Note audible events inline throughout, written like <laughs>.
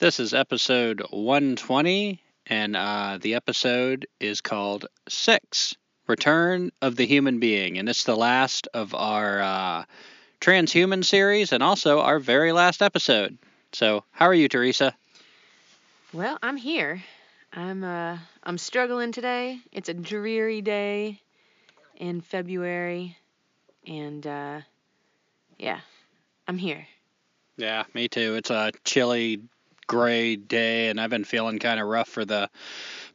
This is episode 120, and uh, the episode is called Six Return of the Human Being. And it's the last of our uh, transhuman series and also our very last episode. So, how are you, Teresa? Well, I'm here. I'm uh I'm struggling today. It's a dreary day in February and uh yeah, I'm here. Yeah, me too. It's a chilly, gray day, and I've been feeling kind of rough for the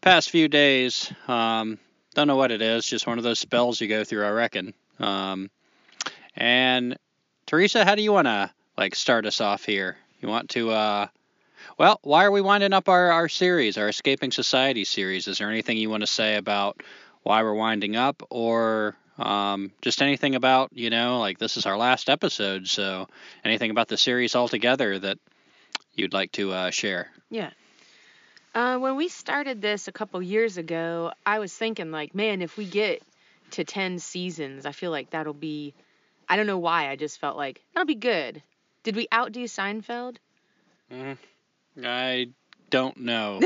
past few days. Um, don't know what it is, just one of those spells you go through, I reckon. Um, and Teresa, how do you want to like start us off here? You want to uh well, why are we winding up our, our series, our Escaping Society series? Is there anything you want to say about why we're winding up, or um, just anything about, you know, like this is our last episode, so anything about the series altogether that you'd like to uh, share? Yeah. Uh, when we started this a couple years ago, I was thinking like, man, if we get to 10 seasons, I feel like that'll be I don't know why, I just felt like that'll be good. Did we outdo Seinfeld? Mm, I don't know.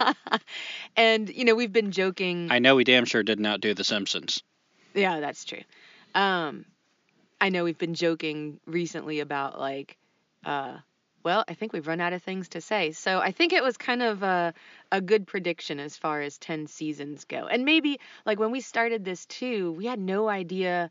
<laughs> and you know, we've been joking I know we damn sure did not outdo The Simpsons. Yeah, that's true. Um, I know we've been joking recently about like, uh, well, I think we've run out of things to say. So I think it was kind of a, a good prediction as far as 10 seasons go. And maybe like when we started this too, we had no idea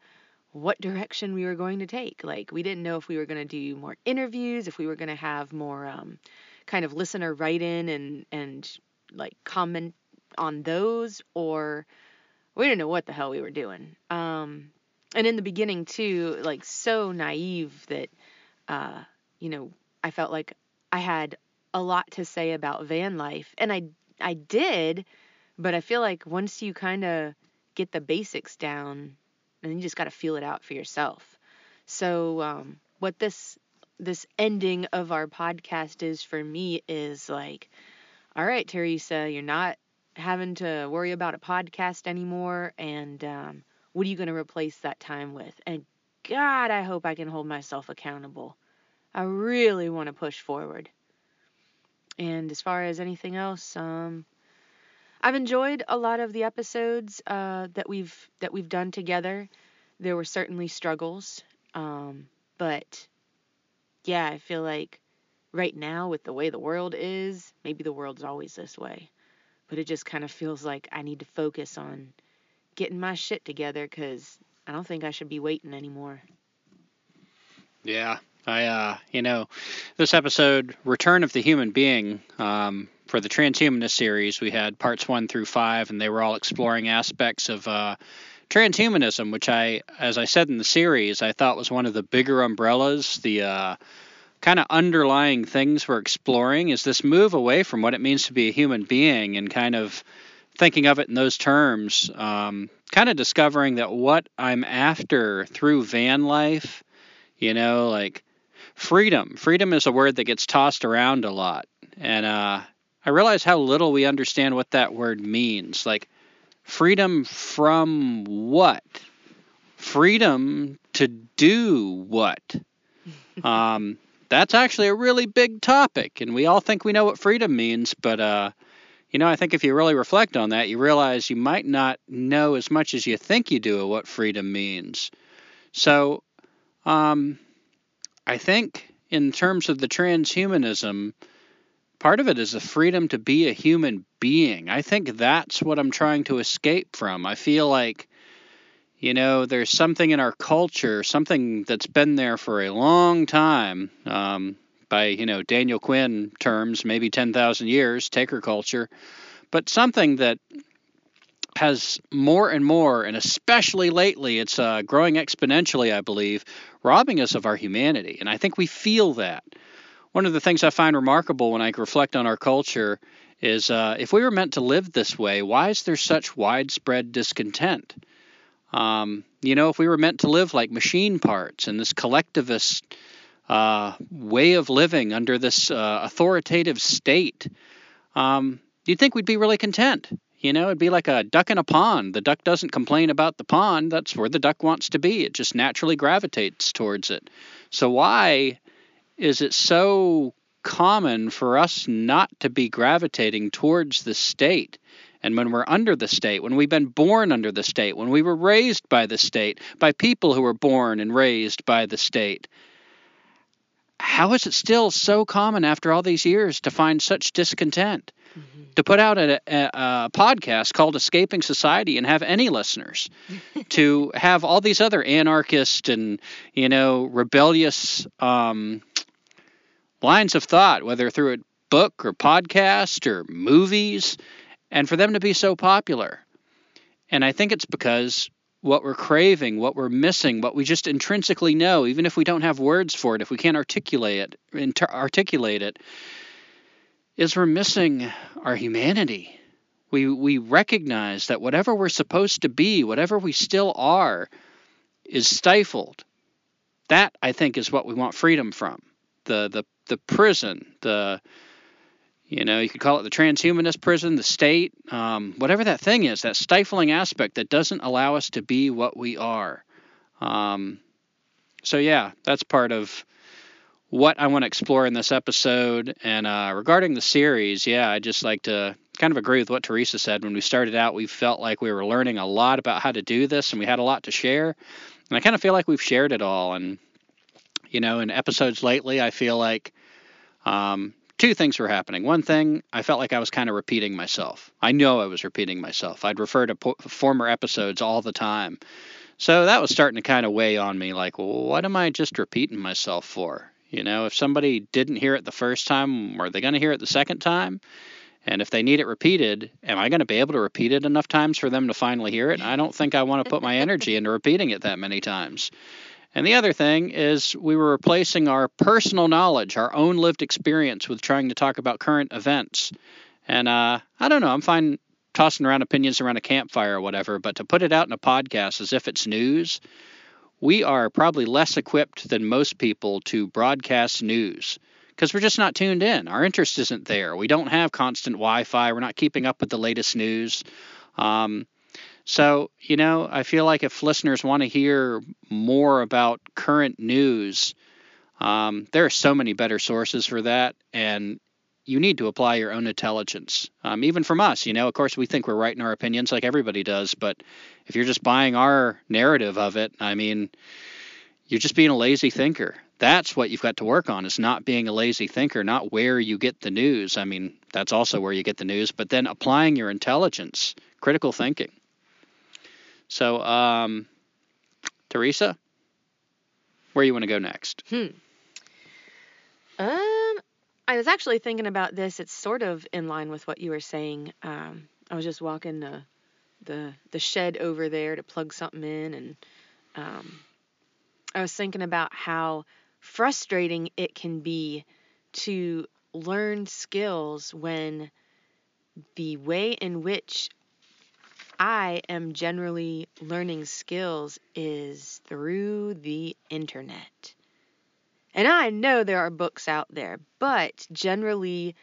what direction we were going to take. Like we didn't know if we were going to do more interviews, if we were going to have more um, kind of listener write in and and like comment on those or we didn't know what the hell we were doing. Um, and in the beginning too, like so naive that, uh, you know, I felt like I had a lot to say about van life, and I I did, but I feel like once you kind of get the basics down, then you just got to feel it out for yourself. So um, what this this ending of our podcast is for me is like, all right, Teresa, you're not having to worry about a podcast anymore, and um, what are you going to replace that time with? And God, I hope I can hold myself accountable. I really want to push forward. And as far as anything else, um, I've enjoyed a lot of the episodes uh, that we've that we've done together. There were certainly struggles, um, but yeah, I feel like right now with the way the world is, maybe the world's always this way, but it just kind of feels like I need to focus on getting my shit together because I don't think I should be waiting anymore. Yeah, I, uh, you know, this episode, Return of the Human Being, um, for the Transhumanist series, we had parts one through five, and they were all exploring aspects of uh, transhumanism, which I, as I said in the series, I thought was one of the bigger umbrellas, the uh, kind of underlying things we're exploring is this move away from what it means to be a human being and kind of thinking of it in those terms, um, kind of discovering that what I'm after through van life, you know, like freedom. Freedom is a word that gets tossed around a lot. And uh, I realize how little we understand what that word means. Like, freedom from what? Freedom to do what? <laughs> um, that's actually a really big topic, and we all think we know what freedom means, but uh, you know, I think if you really reflect on that, you realize you might not know as much as you think you do of what freedom means. So, um, I think in terms of the transhumanism, part of it is the freedom to be a human being. I think that's what I'm trying to escape from. I feel like, you know, there's something in our culture, something that's been there for a long time. Um, by you know Daniel Quinn terms, maybe 10,000 years, taker culture, but something that has more and more, and especially lately, it's uh, growing exponentially, I believe, robbing us of our humanity. And I think we feel that. One of the things I find remarkable when I reflect on our culture is uh, if we were meant to live this way, why is there such widespread discontent? Um, you know, if we were meant to live like machine parts in this collectivist uh, way of living under this uh, authoritative state, um, you'd think we'd be really content. You know, it'd be like a duck in a pond. The duck doesn't complain about the pond. That's where the duck wants to be. It just naturally gravitates towards it. So, why is it so common for us not to be gravitating towards the state? And when we're under the state, when we've been born under the state, when we were raised by the state, by people who were born and raised by the state, how is it still so common after all these years to find such discontent? Mm-hmm. To put out a, a, a, podcast called Escaping Society and have any listeners, <laughs> to have all these other anarchist and you know rebellious um, lines of thought, whether through a book or podcast or movies, and for them to be so popular. And I think it's because what we're craving, what we're missing, what we just intrinsically know, even if we don't have words for it, if we can't articulate it, inter- articulate it, is we're missing our humanity. We we recognize that whatever we're supposed to be, whatever we still are, is stifled. That I think is what we want freedom from. The the the prison, the you know, you could call it the transhumanist prison, the state, um, whatever that thing is, that stifling aspect that doesn't allow us to be what we are. Um, so, yeah, that's part of what I want to explore in this episode. And uh, regarding the series, yeah, I just like to kind of agree with what Teresa said. When we started out, we felt like we were learning a lot about how to do this and we had a lot to share. And I kind of feel like we've shared it all. And, you know, in episodes lately, I feel like um, two things were happening. One thing, I felt like I was kind of repeating myself. I know I was repeating myself. I'd refer to po- former episodes all the time. So that was starting to kind of weigh on me like, well, what am I just repeating myself for? You know, if somebody didn't hear it the first time, are they going to hear it the second time? And if they need it repeated, am I going to be able to repeat it enough times for them to finally hear it? I don't think I want to put my energy into repeating it that many times. And the other thing is we were replacing our personal knowledge, our own lived experience, with trying to talk about current events. And uh, I don't know, I'm fine tossing around opinions around a campfire or whatever, but to put it out in a podcast as if it's news, we are probably less equipped than most people to broadcast news because we're just not tuned in. Our interest isn't there. We don't have constant Wi Fi. We're not keeping up with the latest news. Um, so, you know, I feel like if listeners want to hear more about current news, um, there are so many better sources for that. And you need to apply your own intelligence. Um, even from us, you know, of course, we think we're right in our opinions like everybody does, but if you're just buying our narrative of it, I mean, you're just being a lazy thinker. That's what you've got to work on is not being a lazy thinker, not where you get the news. I mean, that's also where you get the news, but then applying your intelligence, critical thinking. So, um, Teresa, where you want to go next? Hmm. Um, I was actually thinking about this. It's sort of in line with what you were saying. Um, I was just walking the the the shed over there to plug something in, and um, I was thinking about how frustrating it can be to learn skills when the way in which I am generally learning skills is through the internet. And I know there are books out there, but generally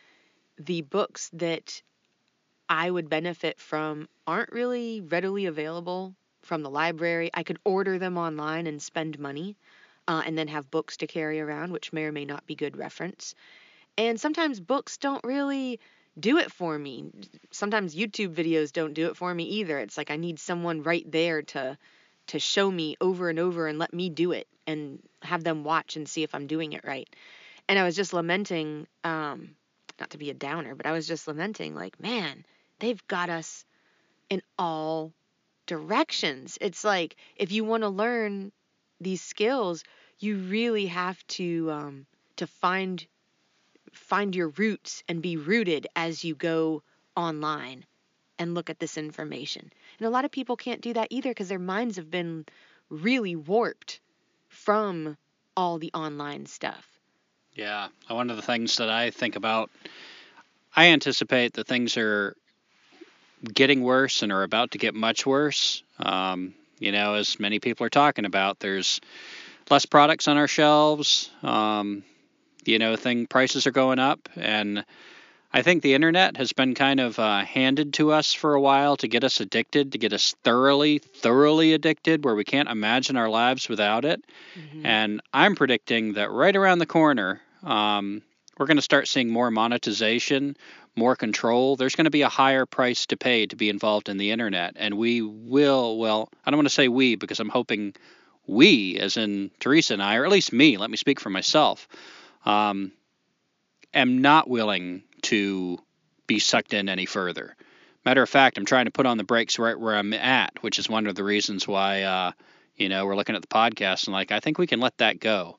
the books that I would benefit from aren't really readily available from the library. I could order them online and spend money uh, and then have books to carry around, which may or may not be good reference. And sometimes books don't really do it for me. Sometimes YouTube videos don't do it for me either. It's like I need someone right there to to show me over and over and let me do it and have them watch and see if I'm doing it right. And I was just lamenting um not to be a downer, but I was just lamenting like, man, they've got us in all directions. It's like if you want to learn these skills, you really have to um, to find find your roots and be rooted as you go online and look at this information. And a lot of people can't do that either because their minds have been really warped from all the online stuff. Yeah, one of the things that I think about, I anticipate that things are getting worse and are about to get much worse. Um, you know, as many people are talking about, there's less products on our shelves. Um, you know, thing prices are going up, and I think the internet has been kind of uh, handed to us for a while to get us addicted, to get us thoroughly, thoroughly addicted, where we can't imagine our lives without it. Mm-hmm. And I'm predicting that right around the corner, um, we're going to start seeing more monetization, more control. There's going to be a higher price to pay to be involved in the internet, and we will. Well, I don't want to say we because I'm hoping we, as in Teresa and I, or at least me, let me speak for myself, um, am not willing to be sucked in any further. Matter of fact, I'm trying to put on the brakes right where I'm at, which is one of the reasons why, uh, you know, we're looking at the podcast and like, I think we can let that go.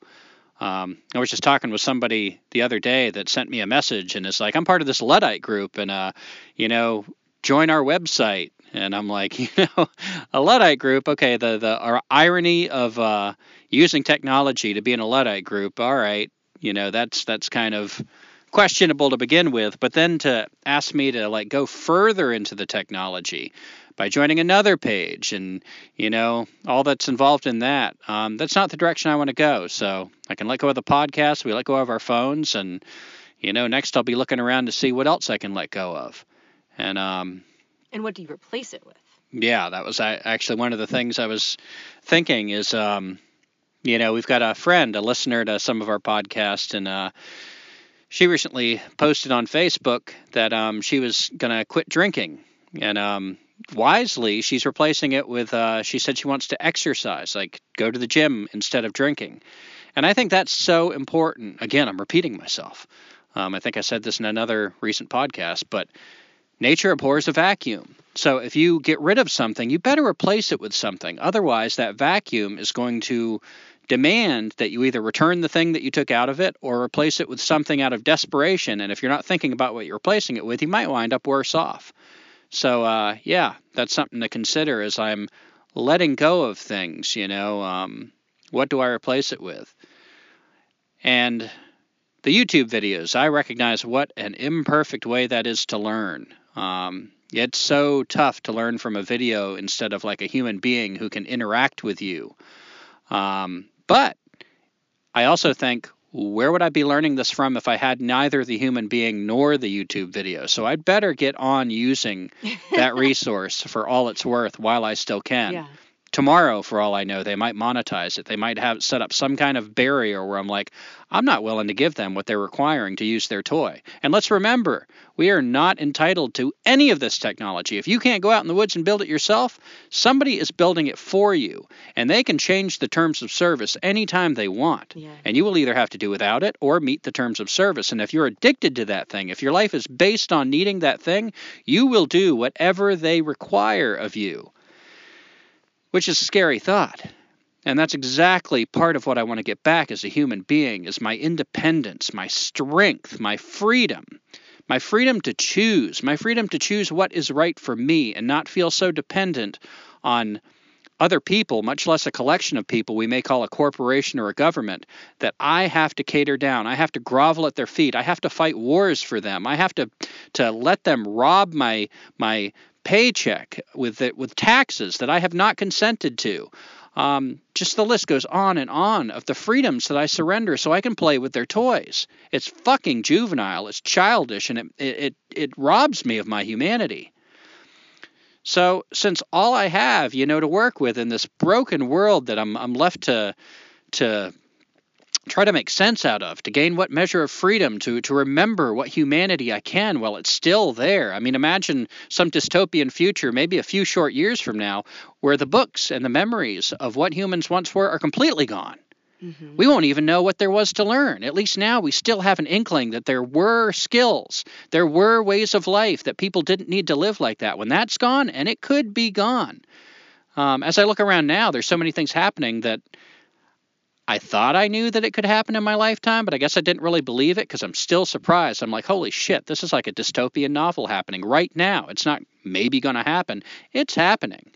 Um, I was just talking with somebody the other day that sent me a message and is like, I'm part of this Luddite group and, uh, you know, join our website. And I'm like, <laughs> you know, a Luddite group. Okay, the the irony of uh, using technology to be in a Luddite group. All right, you know, that's that's kind of questionable to begin with. But then to ask me to like go further into the technology by joining another page and you know all that's involved in that um, that's not the direction i want to go so i can let go of the podcast we let go of our phones and you know next i'll be looking around to see what else i can let go of and um, and what do you replace it with? Yeah, that was actually one of the things I was thinking is, um, you know, we've got a friend, a listener to some of our podcasts, and uh, she recently posted on Facebook that um, she was going to quit drinking. And um, wisely, she's replacing it with, uh, she said she wants to exercise, like go to the gym instead of drinking. And I think that's so important. Again, I'm repeating myself. Um, I think I said this in another recent podcast, but Nature abhors a vacuum. So if you get rid of something, you better replace it with something. Otherwise, that vacuum is going to demand that you either return the thing that you took out of it or replace it with something out of desperation. And if you're not thinking about what you're replacing it with, you might wind up worse off. So, uh, yeah, that's something to consider as I'm letting go of things, you know. Um, what do I replace it with? And the YouTube videos, I recognize what an imperfect way that is to learn. Um, it's so tough to learn from a video instead of like a human being who can interact with you. Um, but I also think, where would I be learning this from if I had neither the human being nor the YouTube video? So I'd better get on using that <laughs> resource for all it's worth while I still can. Yeah. Tomorrow, for all I know, they might monetize it. They might have set up some kind of barrier where I'm like, I'm not willing to give them what they're requiring to use their toy. And let's remember, we are not entitled to any of this technology. If you can't go out in the woods and build it yourself, somebody is building it for you, and they can change the terms of service anytime they want. Yeah. And you will either have to do without it or meet the terms of service. And if you're addicted to that thing, if your life is based on needing that thing, you will do whatever they require of you, which is a scary thought. And that's exactly part of what I want to get back as a human being is my independence, my strength, my freedom. My freedom to choose, my freedom to choose what is right for me and not feel so dependent on other people, much less a collection of people we may call a corporation or a government, that I have to cater down. I have to grovel at their feet. I have to fight wars for them. I have to to let them rob my my paycheck with it, with taxes that I have not consented to. Um, just the list goes on and on of the freedoms that I surrender so I can play with their toys. It's fucking juvenile. It's childish, and it it it robs me of my humanity. So since all I have, you know, to work with in this broken world that I'm I'm left to to try to make sense out of, to gain what measure of freedom, to to remember what humanity I can while it's still there. I mean, imagine some dystopian future, maybe a few short years from now, where the books and the memories of what humans once were are completely gone. Mm-hmm. We won't even know what there was to learn. At least now we still have an inkling that there were skills, there were ways of life that people didn't need to live like that. When that's gone, and it could be gone. Um, as I look around now, there's so many things happening that I thought I knew that it could happen in my lifetime, but I guess I didn't really believe it because I'm still surprised. I'm like, holy shit, this is like a dystopian novel happening right now. It's not maybe going to happen, it's happening.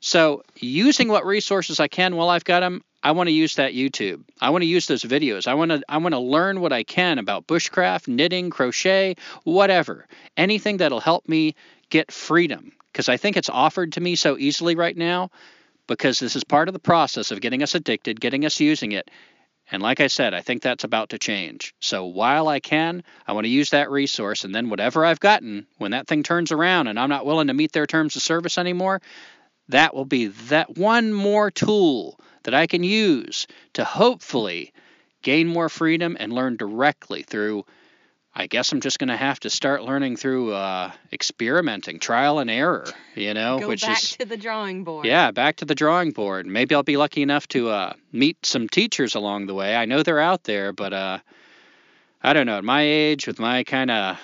So, using what resources I can while I've got them, I want to use that YouTube. I want to use those videos. I want to I want to learn what I can about bushcraft, knitting, crochet, whatever. Anything that'll help me get freedom because I think it's offered to me so easily right now because this is part of the process of getting us addicted, getting us using it. And like I said, I think that's about to change. So while I can, I want to use that resource and then whatever I've gotten, when that thing turns around and I'm not willing to meet their terms of service anymore, that will be that one more tool that I can use to hopefully gain more freedom and learn directly through. I guess I'm just going to have to start learning through uh, experimenting, trial and error, you know, Go which back is to the drawing board. yeah, back to the drawing board. Maybe I'll be lucky enough to uh, meet some teachers along the way. I know they're out there, but uh, I don't know. At my age, with my kind of,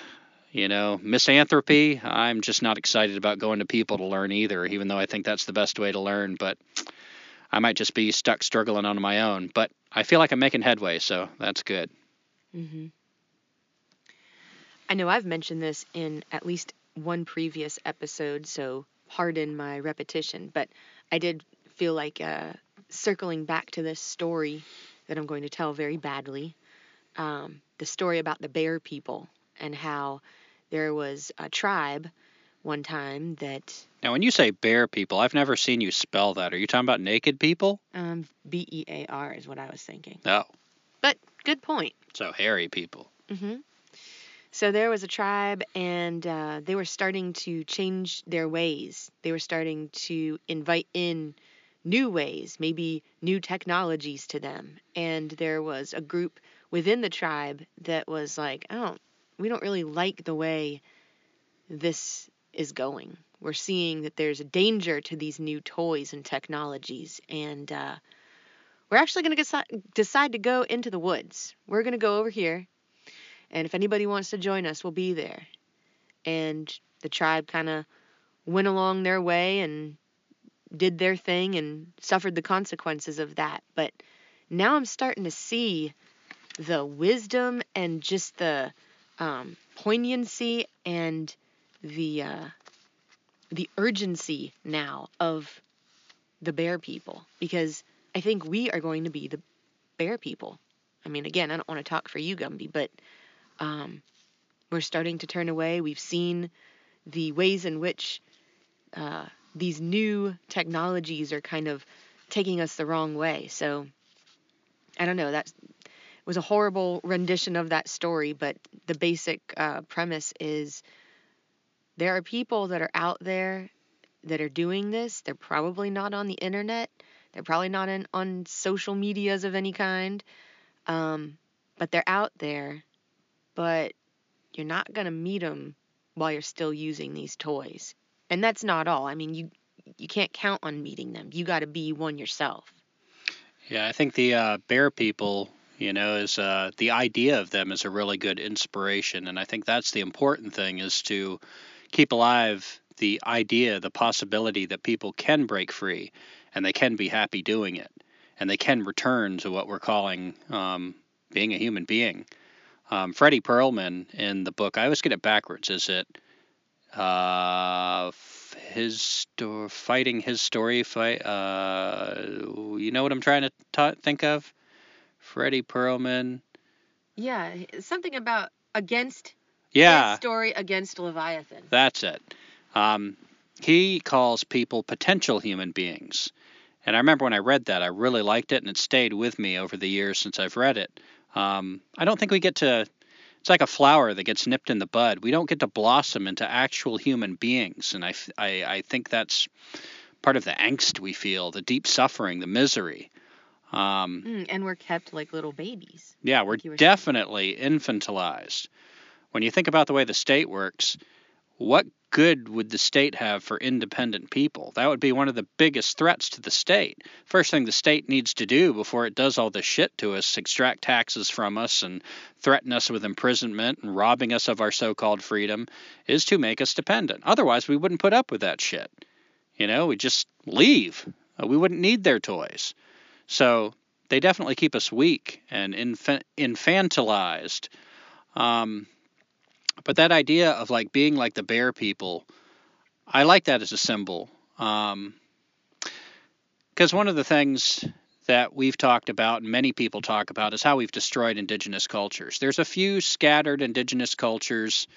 you know, misanthropy, I'm just not excited about going to people to learn either, even though I think that's the best way to learn. But I might just be stuck struggling on my own. But I feel like I'm making headway, so that's good. hmm I know I've mentioned this in at least one previous episode, so pardon my repetition, but I did feel like uh, circling back to this story that I'm going to tell very badly um, the story about the bear people and how there was a tribe one time that Now, when you say bear people, I've never seen you spell that. Are you talking about naked people? um, B E A R is what I was thinking. No. But good point. So hairy people. hmm So there was a tribe, and uh, they were starting to change their ways. They were starting to invite in new ways, maybe new technologies to them. And there was a group within the tribe that was like, "I don't, we don't really like the way this is going. We're seeing that there's a danger to these new toys and technologies, and uh, we're actually going to decide to go into the woods. We're going to go over here." And if anybody wants to join us, we'll be there. And the tribe kind of went along their way and did their thing and suffered the consequences of that. But now I'm starting to see the wisdom and just the um, poignancy and the uh, the urgency now of the bear people because I think we are going to be the bear people. I mean, again, I don't want to talk for you, Gumby, but um, we're starting to turn away. We've seen the ways in which uh, these new technologies are kind of taking us the wrong way. So I don't know. That was a horrible rendition of that story, but the basic uh, premise is there are people that are out there that are doing this, they're probably not on the internet. They're probably not in, on social medias of any kind. Um, but they're out there. But you're not going to meet them while you're still using these toys. And that's not all. I mean, you you can't count on meeting them. You got to be one yourself. Yeah, I think the uh, bear people, you know, is uh, the idea of them is a really good inspiration, and I think that's the important thing is to keep alive the idea, the possibility that people can break free, and they can be happy doing it, and they can return to what we're calling um, being a human being. Um, Fredy Perlman in the book, I always get it backwards. Is it uh, his fighting his story fight? Uh, you know what I'm trying to ta think of? Fredy Perlman. Yeah, something about against Yeah, his story against Leviathan. that's it. Um, he calls people potential human beings. And I remember when I read that, I really liked it, and it stayed with me over the years since I've read it. Um, I don't think we get to. It's like a flower that gets nipped in the bud. We don't get to blossom into actual human beings, and I, I think that's part of the angst we feel, the deep suffering, the misery. Um, Mm, and we're kept like little babies. yeah, we're Like were saying. definitely infantilized. When you think about the way the state works, what good would the state have for independent people? That would be one of the biggest threats to the state. First thing the state needs to do before it does all this shit to us, extract taxes from us and threaten us with imprisonment and robbing us of our so called freedom, is to make us dependent. Otherwise, we wouldn't put up with that shit. You know, we just leave. Uh, We wouldn't need their toys. So they definitely keep us weak and infant, infantilized. Um, but that idea of like being like the bear people, I like that as a symbol. Um, because one of the things that we've talked about and many people talk about is how we've destroyed indigenous cultures. There's a few scattered indigenous cultures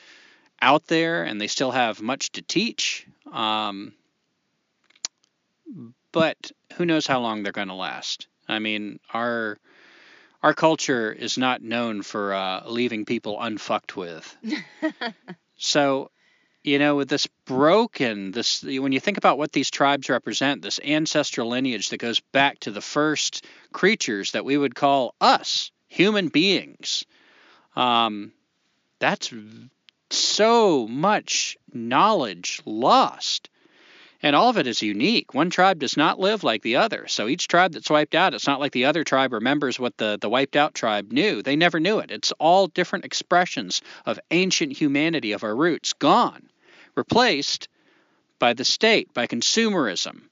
out there, and they still have much to teach. Um, but who knows how long they're going to last? I mean, our our culture is not known for uh, leaving people unfucked with. <laughs> so, you know, with this broken, this when you think about what these tribes represent, this ancestral lineage that goes back to the first creatures that we would call us, human beings. Um, that's so much knowledge lost. And all of it is unique. One tribe does not live like the other. So each tribe that's wiped out, it's not like the other tribe remembers what the, the wiped out tribe knew. They never knew it. It's all different expressions of ancient humanity, of our roots, gone, replaced by the state, by consumerism,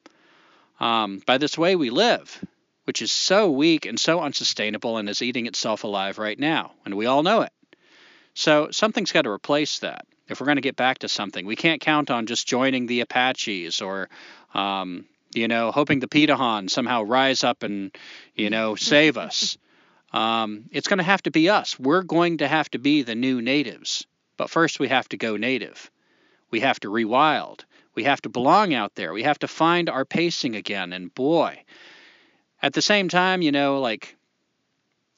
um, by this way we live, which is so weak and so unsustainable and is eating itself alive right now. And we all know it. So something's got to replace that if we're going to get back to something. We can't count on just joining the Apaches or, um, you know, hoping the Pirahãs somehow rise up and, you know, save us. Um, it's going to have to be us. We're going to have to be the new natives. But first, we have to go native. We have to rewild. We have to belong out there. We have to find our pacing again. And boy, at the same time, you know, like,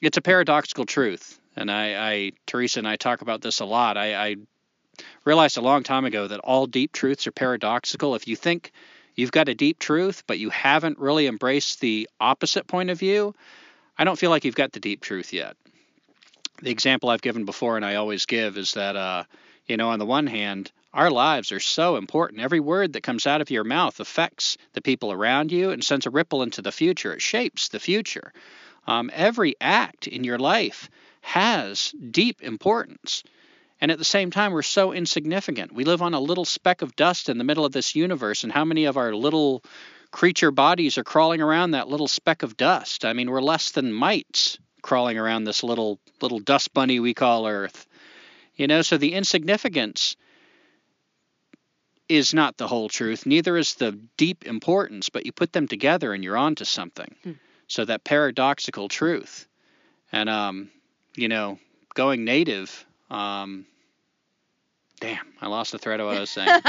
it's a paradoxical truth. And I, I Teresa and I talk about this a lot. I, I realized a long time ago that all deep truths are paradoxical. If you think you've got a deep truth, but you haven't really embraced the opposite point of view, I don't feel like you've got the deep truth yet. The example I've given before and I always give is that, uh, you know, on the one hand, our lives are so important. Every word that comes out of your mouth affects the people around you and sends a ripple into the future. It shapes the future. Um, every act in your life has deep importance. And at the same time, we're so insignificant. We live on a little speck of dust in the middle of this universe, and how many of our little creature bodies are crawling around that little speck of dust? I mean, we're less than mites crawling around this little little dust bunny we call Earth. You know, so the insignificance is not the whole truth. Neither is the deep importance, but you put them together and you're onto something. Hmm. So that paradoxical truth, and um, you know, going native. Um, damn, I lost the thread of what I was saying. <laughs>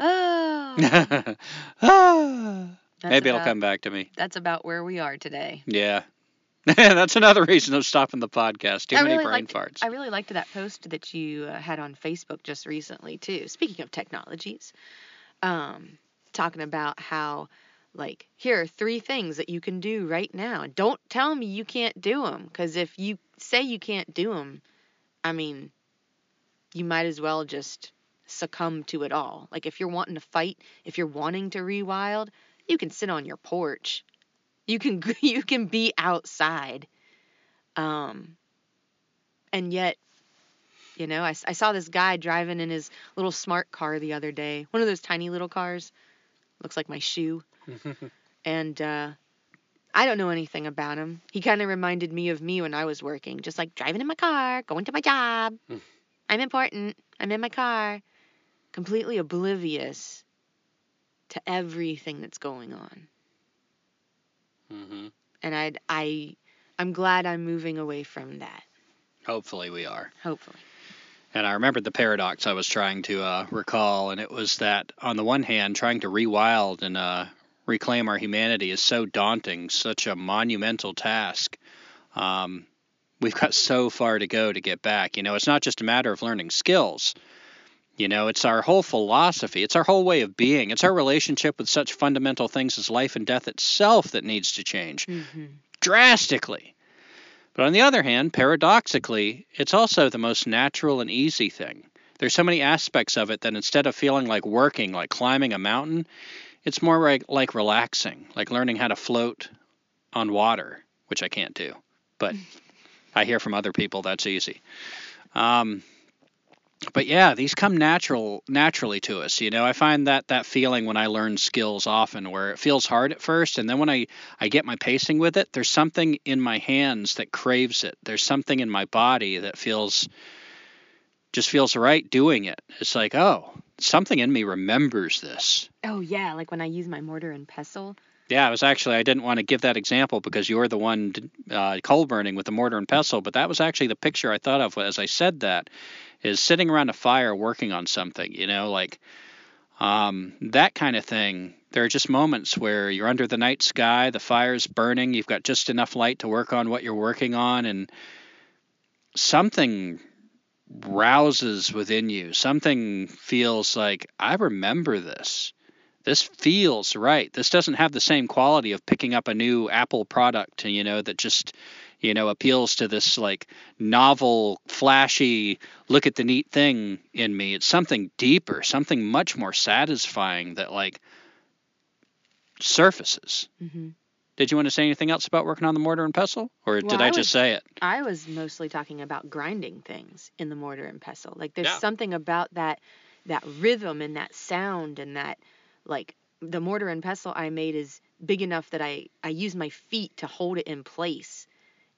oh, Ah, <laughs> Maybe it'll come back to me. That's about where we are today. Yeah. <laughs> That's another reason of stopping the podcast. Too I many really brain liked, farts. I really liked that post that you uh, had on Facebook just recently too. Speaking of technologies, um, talking about how like here are three things that you can do right now. Don't tell me you can't do them because if you say you can't do them, I mean, you might as well just succumb to it all. Like if you're wanting to fight, if you're wanting to rewild, you can sit on your porch. You can <laughs> you can be outside. Um and yet you know, I, I saw this guy driving in his little smart car the other day. One of those tiny little cars. Looks like my shoe. <laughs> and uh I don't know anything about him. He kind of reminded me of me when I was working, just like driving in my car, going to my job. <laughs> I'm important. I'm in my car. Completely oblivious to everything that's going on. hmm And I I I'm glad I'm moving away from that. Hopefully, we are. Hopefully. And I remembered the paradox I was trying to uh, recall, and it was that on the one hand, trying to rewild and uh, reclaim our humanity is so daunting, such a monumental task. Um, we've got so far to go to get back. You know, it's not just a matter of learning skills. You know, it's our whole philosophy. It's our whole way of being. It's our relationship with such fundamental things as life and death itself that needs to change Mm-hmm. drastically. But on the other hand, paradoxically, it's also the most natural and easy thing. There's so many aspects of it that instead of feeling like working, like climbing a mountain, it's more like, like relaxing, like learning how to float on water, which I can't do. But <laughs> I hear from other people that's easy. Um, but yeah, these come natural naturally to us. You know, I find that that feeling when I learn skills often, where it feels hard at first, and then when I I get my pacing with it, there's something in my hands that craves it. There's something in my body that feels just feels right doing it. It's like, oh, something in me remembers this. Oh yeah, like when I use my mortar and pestle. Yeah, I was actually I didn't want to give that example because you're the one uh, coal burning with the mortar and pestle, but that was actually the picture I thought of as I said that is sitting around a fire working on something, you know, like um, that kind of thing. There are just moments where you're under the night sky, the fire's burning, you've got just enough light to work on what you're working on, and something rouses within you. Something feels like, I remember this. This feels right. This doesn't have the same quality of picking up a new Apple product, you know, that just, you know, appeals to this like novel, flashy, look at the neat thing in me. It's something deeper, something much more satisfying that like surfaces. Mm-hmm. Did you want to say anything else about working on the mortar and pestle, or Well, did I, I just was- say it? I was mostly talking about grinding things in the mortar and pestle. Like there's Yeah. something about that that rhythm and that sound and that like the mortar and pestle I made is big enough that I I use my feet to hold it in place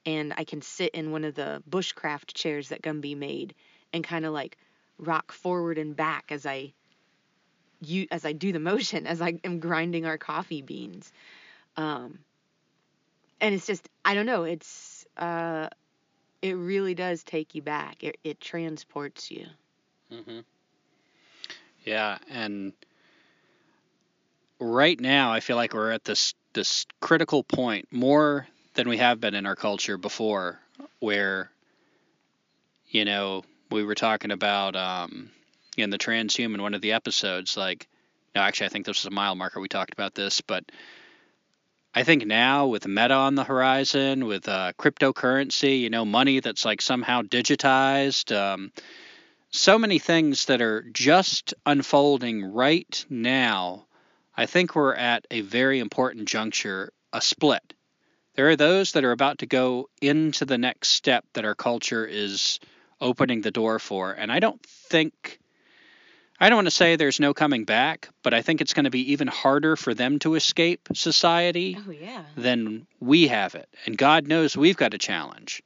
and I can sit in one of the bushcraft chairs that Gumby made and kind of like rock forward and back as I you as I do the <laughs> motion as I am grinding our coffee beans. Um and it's just I don't know, it's uh it really does take you back. It it transports you. hmm Yeah, and right now I feel like we're at this this critical point more than we have been in our culture before, where you know we were talking about um, in the transhuman one of the episodes. Like, no, actually, I think this was a mile marker. We talked about this, but I think now with Meta on the horizon, with uh, cryptocurrency, you know, money that's like somehow digitized. Um, so many things that are just unfolding right now. I think we're at a very important juncture, a split. There are those that are about to go into the next step that our culture is opening the door for. And I don't think, I don't want to say there's no coming back, but I think it's going to be even harder for them to escape society Oh yeah. than we have it. And God knows we've got a challenge.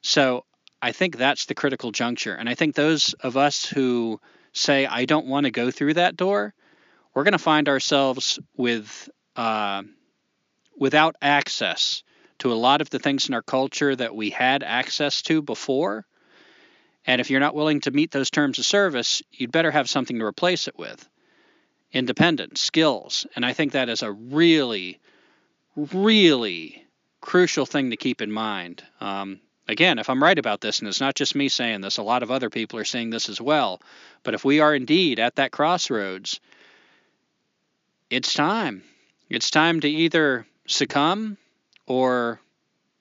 So I think that's the critical juncture. And I think those of us who say, I don't want to go through that door, we're going to find ourselves with uh, without access to a lot of the things in our culture that we had access to before. And if you're not willing to meet those terms of service, you'd better have something to replace it with independence, skills. And I think that is a really, really crucial thing to keep in mind. Um, again, if I'm right about this, and it's not just me saying this, a lot of other people are saying this as well. But if we are indeed at that crossroads, it's time. It's time to either succumb or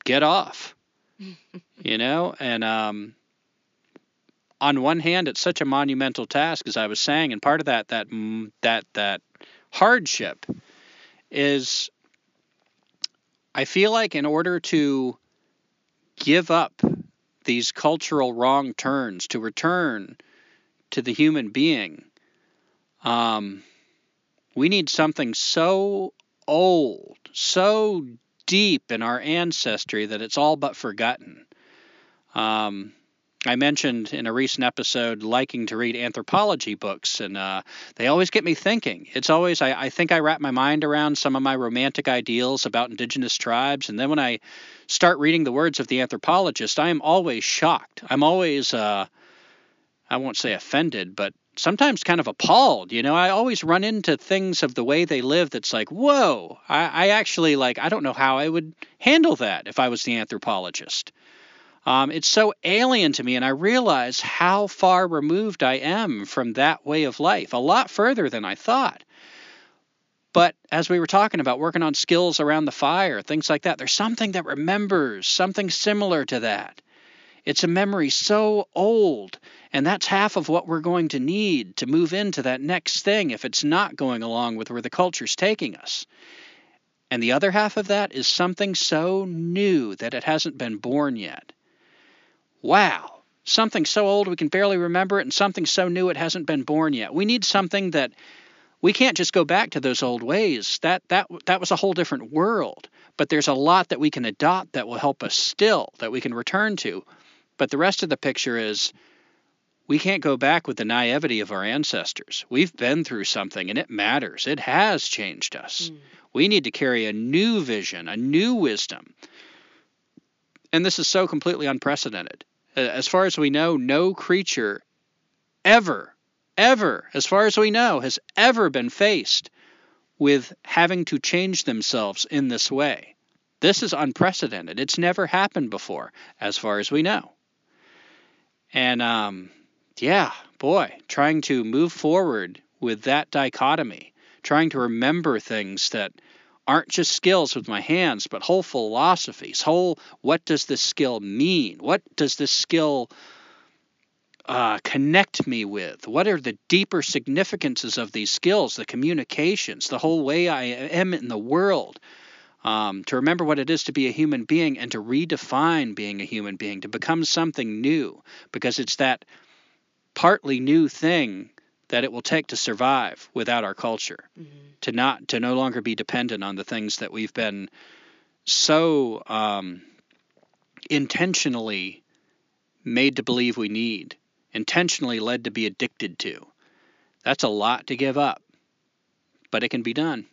get off. <laughs> you know, and um, on one hand, it's such a monumental task, as I was saying, and part of that that that that hardship is I feel like in order to give up these cultural wrong turns, to return to the human being, um, we need something so old, so deep in our ancestry that it's all but forgotten. Um, I mentioned in a recent episode liking to read anthropology books, and uh, they always get me thinking. It's always, I, I, think I wrap my mind around some of my romantic ideals about indigenous tribes, and then when I start reading the words of the anthropologist, I am always shocked. I'm always, uh, I won't say offended, but sometimes kind of appalled. You know, I always run into things of the way they live that's like, whoa, I, I actually, like, I don't know how I would handle that if I was the anthropologist. Um, it's so alien to me, and I realize how far removed I am from that way of life, a lot further than I thought. But as we were talking about working on skills around the fire, things like that, there's something that remembers something similar to that. It's a memory so old, and that's half of what we're going to need to move into that next thing if it's not going along with where the culture's taking us. And the other half of that is something so new that it hasn't been born yet. Wow, something so old we can barely remember it, and something so new it hasn't been born yet. We need something that we can't just go back to those old ways. That that that was a whole different world. But there's a lot that we can adopt that will help us still, that we can return to. But the rest of the picture is we can't go back with the naivety of our ancestors. We've been through something and it matters. It has changed us. Mm. We need to carry a new vision, a new wisdom. And this is so completely unprecedented. As far as we know, no creature ever, ever, as far as we know, has ever been faced with having to change themselves in this way. This is unprecedented. It's never happened before, as far as we know. And um, yeah, boy, trying to move forward with that dichotomy, trying to remember things that aren't just skills with my hands, but whole philosophies, whole what does this skill mean? What does this skill uh, connect me with? What are the deeper significances of these skills, the communications, the whole way I am in the world? Um, to remember what it is to be a human being and to redefine being a human being, to become something new, because it's that partly new thing that it will take to survive without our culture mm-hmm. to not to no longer be dependent on the things that we've been so um, intentionally made to believe we need intentionally led to be addicted to. That's a lot to give up but it can be done.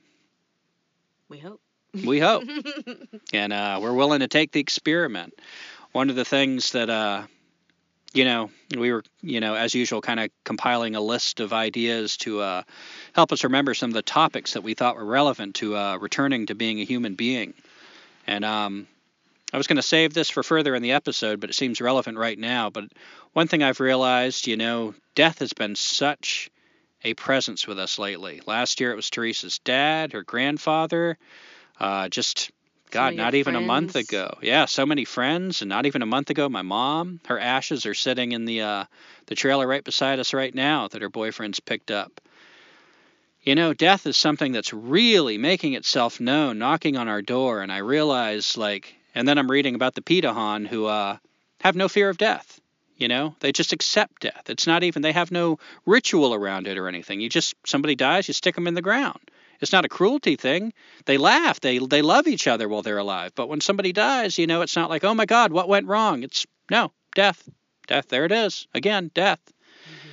We hope we hope <laughs> and uh, we're willing to take the experiment one of the things that uh, you know, we were, you know, as usual, kind of compiling a list of ideas to uh, help us remember some of the topics that we thought were relevant to uh, returning to being a human being. And um, I was going to save this for further in the episode, but it seems relevant right now. But one thing I've realized, you know, death has been such a presence with us lately. Last year it was Teresa's dad, her grandfather, uh, just God, not even friends. a month ago. Yeah, so many friends, and not even a month ago, my mom. Her ashes are sitting in the uh, the trailer right beside us right now that her boyfriend's picked up. You know, death is something that's really making itself known, knocking on our door, and I realize, like, and then I'm reading about the Pirahã who uh, have no fear of death. You know, they just accept death. It's not even they have no ritual around it or anything. You just somebody dies, you stick them in the ground. It's not a cruelty thing. They laugh. They they love each other while they're alive. But when somebody dies, you know, it's not like, oh my God, what went wrong? It's no death, death. There it is again, death. Mm-hmm.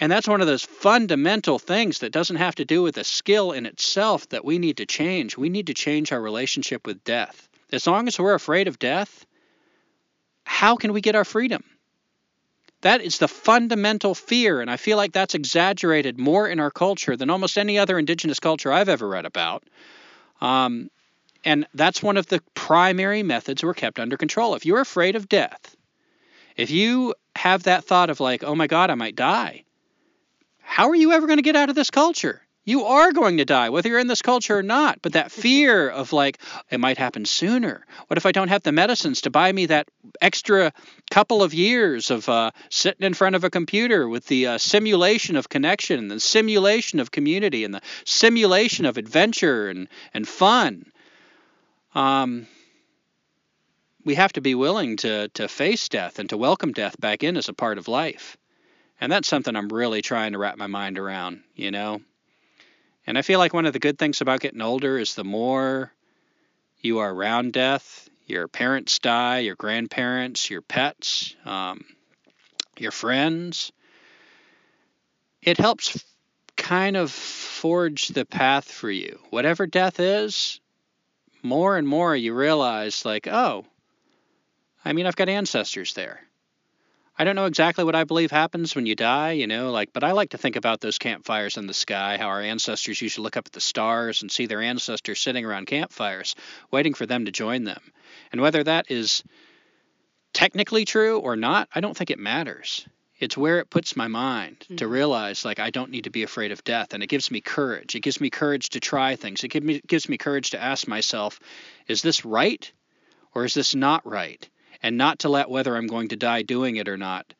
And that's one of those fundamental things that doesn't have to do with a skill in itself that we need to change. We need to change our relationship with death. As long as we're afraid of death, how can we get our freedom? That is the fundamental fear, and I feel like that's exaggerated more in our culture than almost any other indigenous culture I've ever read about. Um, and that's one of the primary methods we're kept under control. If you're afraid of death, if you have that thought of like, oh my God, I might die, how are you ever going to get out of this culture? You are going to die, whether you're in this culture or not. But that fear of like, it might happen sooner. What if I don't have the medicines to buy me that extra couple of years of uh, sitting in front of a computer with the uh, simulation of connection, and the simulation of community, and the simulation of adventure and, and fun? Um, we have to be willing to, to face death and to welcome death back in as a part of life. And that's something I'm really trying to wrap my mind around, you know? And I feel like one of the good things about getting older is the more you are around death, your parents die, your grandparents, your pets, um, your friends, it helps kind of forge the path for you. Whatever death is, more and more you realize, like, oh, I mean, I've got ancestors there. I don't know exactly what I believe happens when you die, you know, like, but I like to think about those campfires in the sky, how our ancestors used to look up at the stars and see their ancestors sitting around campfires, waiting for them to join them. And whether that is technically true or not, I don't think it matters. It's where it puts my mind mm-hmm. to realize, like, I don't need to be afraid of death. And it gives me courage. It gives me courage to try things. It give me, gives me courage to ask myself, is this right or is this not right? And not to let whether I'm going to die doing it or not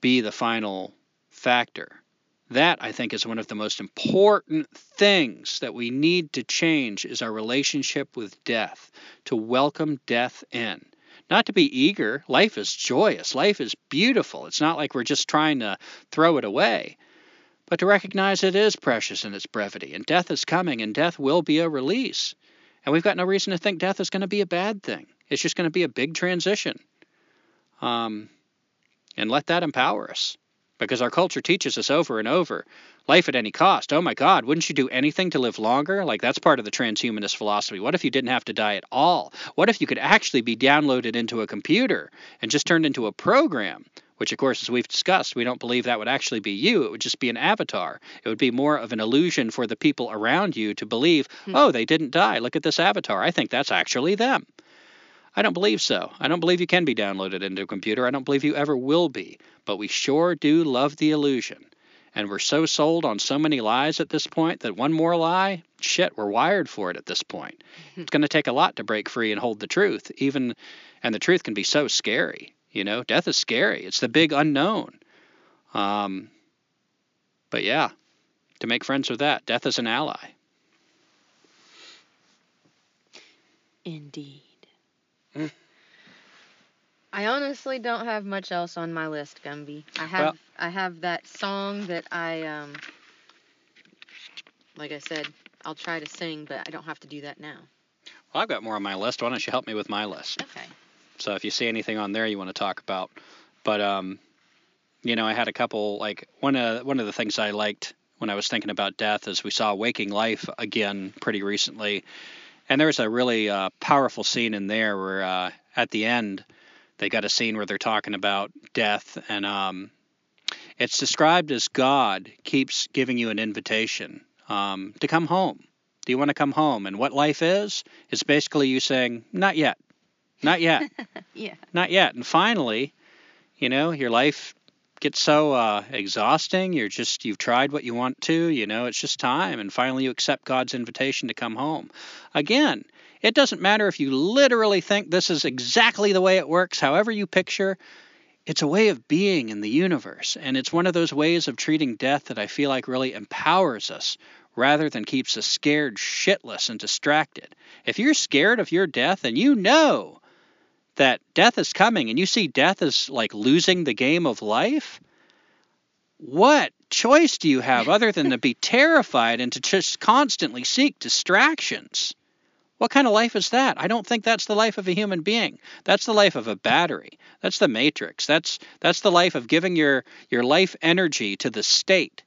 be the final factor. That I think is one of the most important things that we need to change is our relationship with death, to welcome death in. Not to be eager. Life is joyous. Life is beautiful. It's not like we're just trying to throw it away, but to recognize it is precious in its brevity, and death is coming, and death will be a release. And we've got no reason to think death is going to be a bad thing. It's just going to be a big transition. Um, and let that empower us. Because our culture teaches us over and over life at any cost. Oh my God, wouldn't you do anything to live longer? Like, that's part of the transhumanist philosophy. What if you didn't have to die at all? What if you could actually be downloaded into a computer and just turned into a program? Which, of course, as we've discussed, we don't believe that would actually be you. It would just be an avatar. It would be more of an illusion for the people around you to believe, hmm. oh, they didn't die. Look at this avatar. I think that's actually them. I don't believe so. I don't believe you can be downloaded into a computer. I don't believe you ever will be. But we sure do love the illusion. And we're so sold on so many lies at this point that one more lie, shit, we're wired for it at this point. Mm-hmm. It's going to take a lot to break free and hold the truth. Even and the truth can be so scary. You know, death is scary. It's the big unknown. Um, but yeah, to make friends with that, death is an ally. Indeed. I honestly don't have much else on my list, Gumby. I have well, I have that song that I um like I said, I'll try to sing, but I don't have to do that now. Well, I've got more on my list. Why don't you help me with my list? Okay. So if you see anything on there you want to talk about, but um, you know, I had a couple like one of one of the things I liked when I was thinking about death is we saw Waking Life again pretty recently, and there's a really uh, powerful scene in there where uh, at the end they got a scene where they're talking about death, and um, it's described as God keeps giving you an invitation um, to come home. Do you want to come home? And what life is, is basically you saying, not yet, not yet, <laughs> yeah, not yet. And finally, you know, your life gets so uh, exhausting. You're just you've tried what you want to. You know, it's just time, and finally you accept God's invitation to come home. Again, it doesn't matter if you literally think this is exactly the way it works. However you picture. It's a way of being in the universe, and it's one of those ways of treating death that I feel like really empowers us rather than keeps us scared shitless and distracted. If you're scared of your death and you know that death is coming and you see death as like losing the game of life, what choice do you have other than to be <laughs> terrified and to just constantly seek distractions? What kind of life is that? I don't think that's the life of a human being. That's the life of a battery. That's the matrix. That's that's the life of giving your your life energy to the state,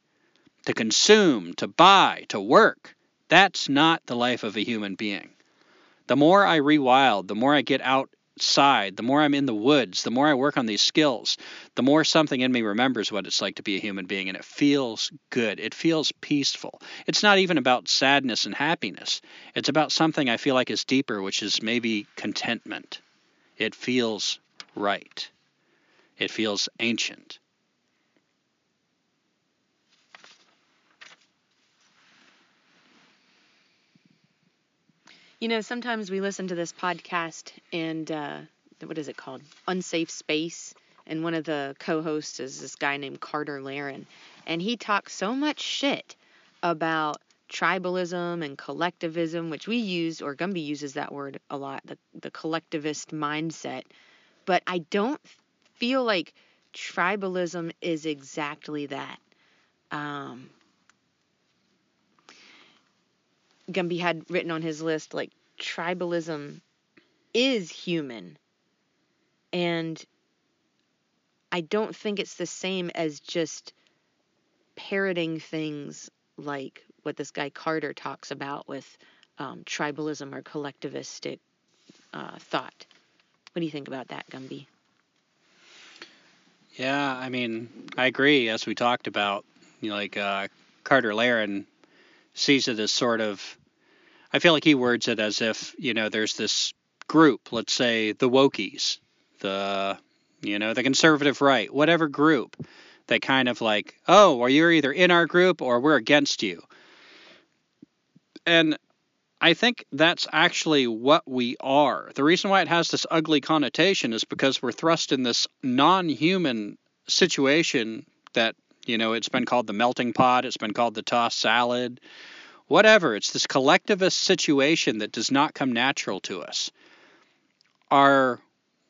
to consume, to buy, to work. That's not the life of a human being. The more I rewild, the more I get out outside, the more I'm in the woods, the more I work on these skills, the more something in me remembers what it's like to be a human being, and it feels good. It feels peaceful. It's not even about sadness and happiness, it's about something I feel like is deeper, which is maybe contentment. It feels right, it feels ancient. You know, sometimes we listen to this podcast and uh, what is it called? Unsafe Space. And one of the co hosts is this guy named Carter Laren. And he talks so much shit about tribalism and collectivism, which we use, or Gumby uses that word a lot, the, the collectivist mindset. But I don't feel like tribalism is exactly that. Um, Gumby had written on his list like tribalism is human. And I don't think it's the same as just parroting things like what this guy Carter talks about with um, tribalism or collectivistic uh, thought. What do you think about that, Gumby? Yeah, I mean, I agree. As we talked about, you know, like uh, Carter Laren sees it as sort of I feel like he words it as if you know there's this group, let's say the Wokies, the you know the conservative right, whatever group that kind of like, oh, well you're either in our group or we're against you. And I think that's actually what we are. The reason why it has this ugly connotation is because we're thrust in this non-human situation that you know it's been called the melting pot, it's been called the tossed salad whatever. It's this collectivist situation that does not come natural to us. Are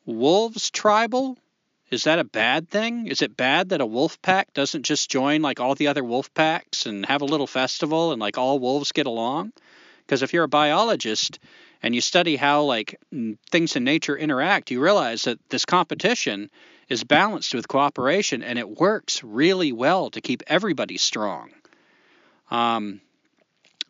wolves tribal? Is that a bad thing? Is it bad that a wolf pack doesn't just join like all the other wolf packs and have a little festival and like all wolves get along? Because if you're a biologist and you study how like things in nature interact, you realize that this competition is balanced with cooperation and it works really well to keep everybody strong. Um,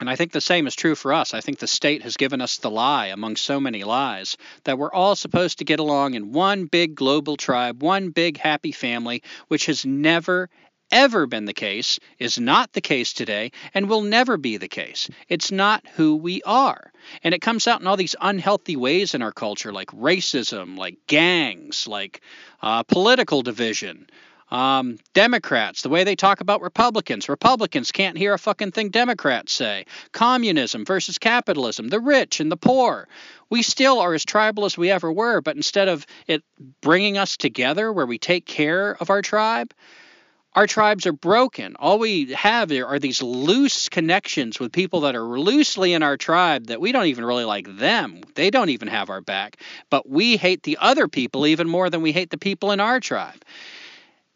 and I think the same is true for us. I think the state has given us the lie among so many lies that we're all supposed to get along in one big global tribe, one big happy family, which has never, ever been the case, is not the case today, and will never be the case. It's not who we are. And it comes out in all these unhealthy ways in our culture, like racism, like gangs, like uh, political division. Um, Democrats, the way they talk about Republicans. Republicans can't hear a fucking thing Democrats say. Communism versus capitalism, the rich and the poor. We still are as tribal as we ever were, but instead of it bringing us together where we take care of our tribe, our tribes are broken. All we have are these loose connections with people that are loosely in our tribe that we don't even really like them. They don't even have our back. But we hate the other people even more than we hate the people in our tribe.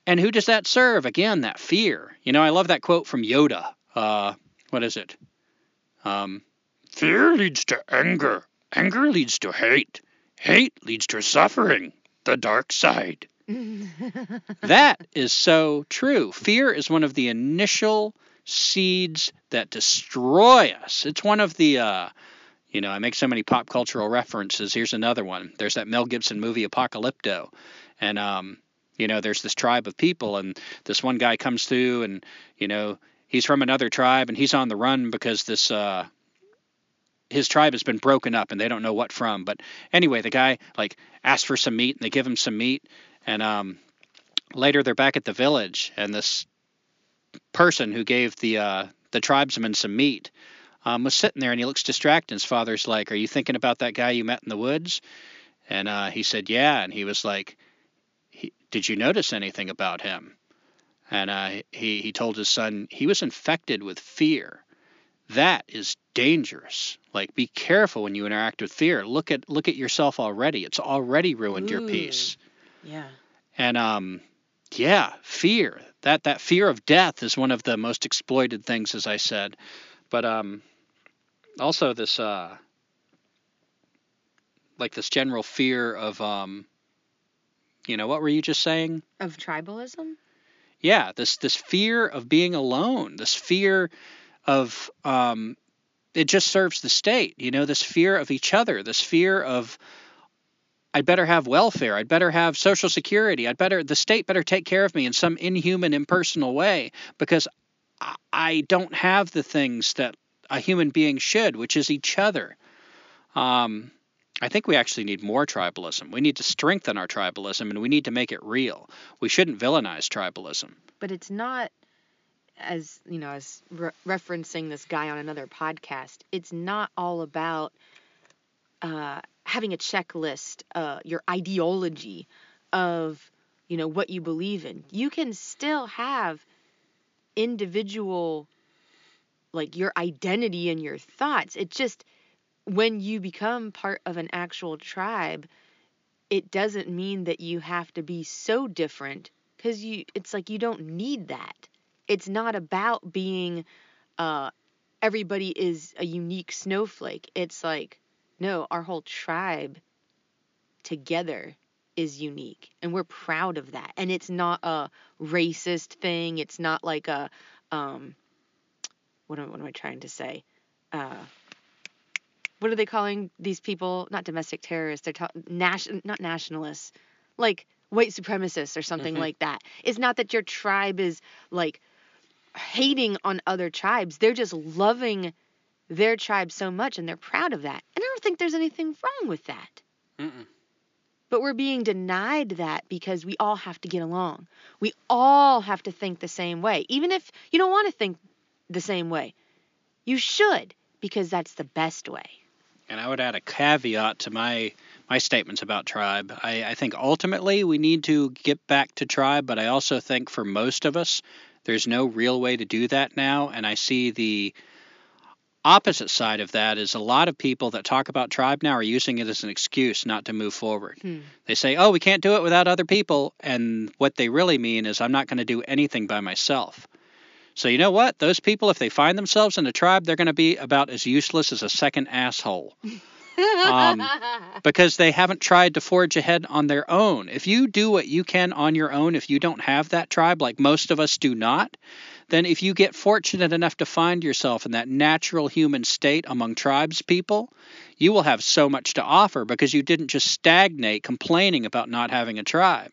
And who does that serve? Again, that fear. You know, I love that quote from Yoda. Uh, what is it? Um, fear leads to anger. Anger leads to hate. Hate leads to suffering. The dark side. <laughs> that is so true. Fear is one of the initial seeds that destroy us. It's one of the, uh, you know, I make so many pop cultural references. Here's another one. There's that Mel Gibson movie Apocalypto, and um, you know, there's this tribe of people, and this one guy comes through, and you know, he's from another tribe, and he's on the run because this uh, his tribe has been broken up, and they don't know what from. But anyway, the guy like asks for some meat, and they give him some meat, and um, later they're back at the village, and this person who gave the uh, the tribesman some meat um, was sitting there, and he looks distracted. His father's like, "Are you thinking about that guy you met in the woods?" And uh, he said, "Yeah," and he was like did you notice anything about him? And uh, he, he told his son he was infected with fear. That is dangerous. Like, be careful when you interact with fear. Look at look at yourself already. It's already ruined Ooh. your peace. Yeah. And um, yeah, fear. That that fear of death is one of the most exploited things, as I said. But um, also this uh, like this general fear of um, you know, what were you just saying? Of tribalism? Yeah, this this fear of being alone, this fear of um, it just serves the state. You know, this fear of each other, this fear of I'd better have welfare. I'd better have social security. I'd better the state better take care of me in some inhuman, impersonal way because I- I don't have the things that a human being should, which is each other. Um, I think we actually need more tribalism. We need to strengthen our tribalism and we need to make it real. We shouldn't villainize tribalism. but it's not as you know as re- referencing this guy on another podcast it's not all about uh, having a checklist uh, your ideology of you know what you believe in you can still have individual like your identity and your thoughts it just when you become part of an actual tribe it doesn't mean that you have to be so different because you it's like you don't need that. It's not about being uh everybody is a unique snowflake. It's like no our whole tribe together is unique and we're proud of that. And it's not a racist thing. It's not like a um what am, what am i trying to say? Uh what are they calling these people not domestic terrorists they're ta- nation not nationalists like white supremacists or something Mhm. like that it's not that your tribe is like hating on other tribes they're just loving their tribe so much and they're proud of that and i don't think there's anything wrong with that Mm-mm. but we're being denied that because we all have to get along. We all have to think the same way. Even if you don't want to think the same way, you should because that's the best way. And I would add a caveat to my my statements about tribe. I, I think ultimately we need to get back to tribe, but I also think for most of us, there's no real way to do that now. And I see the opposite side of that is a lot of people that talk about tribe now are using it as an excuse not to move forward. Hmm. They say, oh, we can't do it without other people. And what they really mean is, I'm not going to do anything by myself. So, you know what? Those people, if they find themselves in a tribe, they're going to be about as useless as a second asshole <laughs> Um, because they haven't tried to forge ahead on their own. If you do what you can on your own, if you don't have that tribe, like most of us do not, then if you get fortunate enough to find yourself in that natural human state among tribes people, you will have so much to offer because you didn't just stagnate complaining about not having a tribe.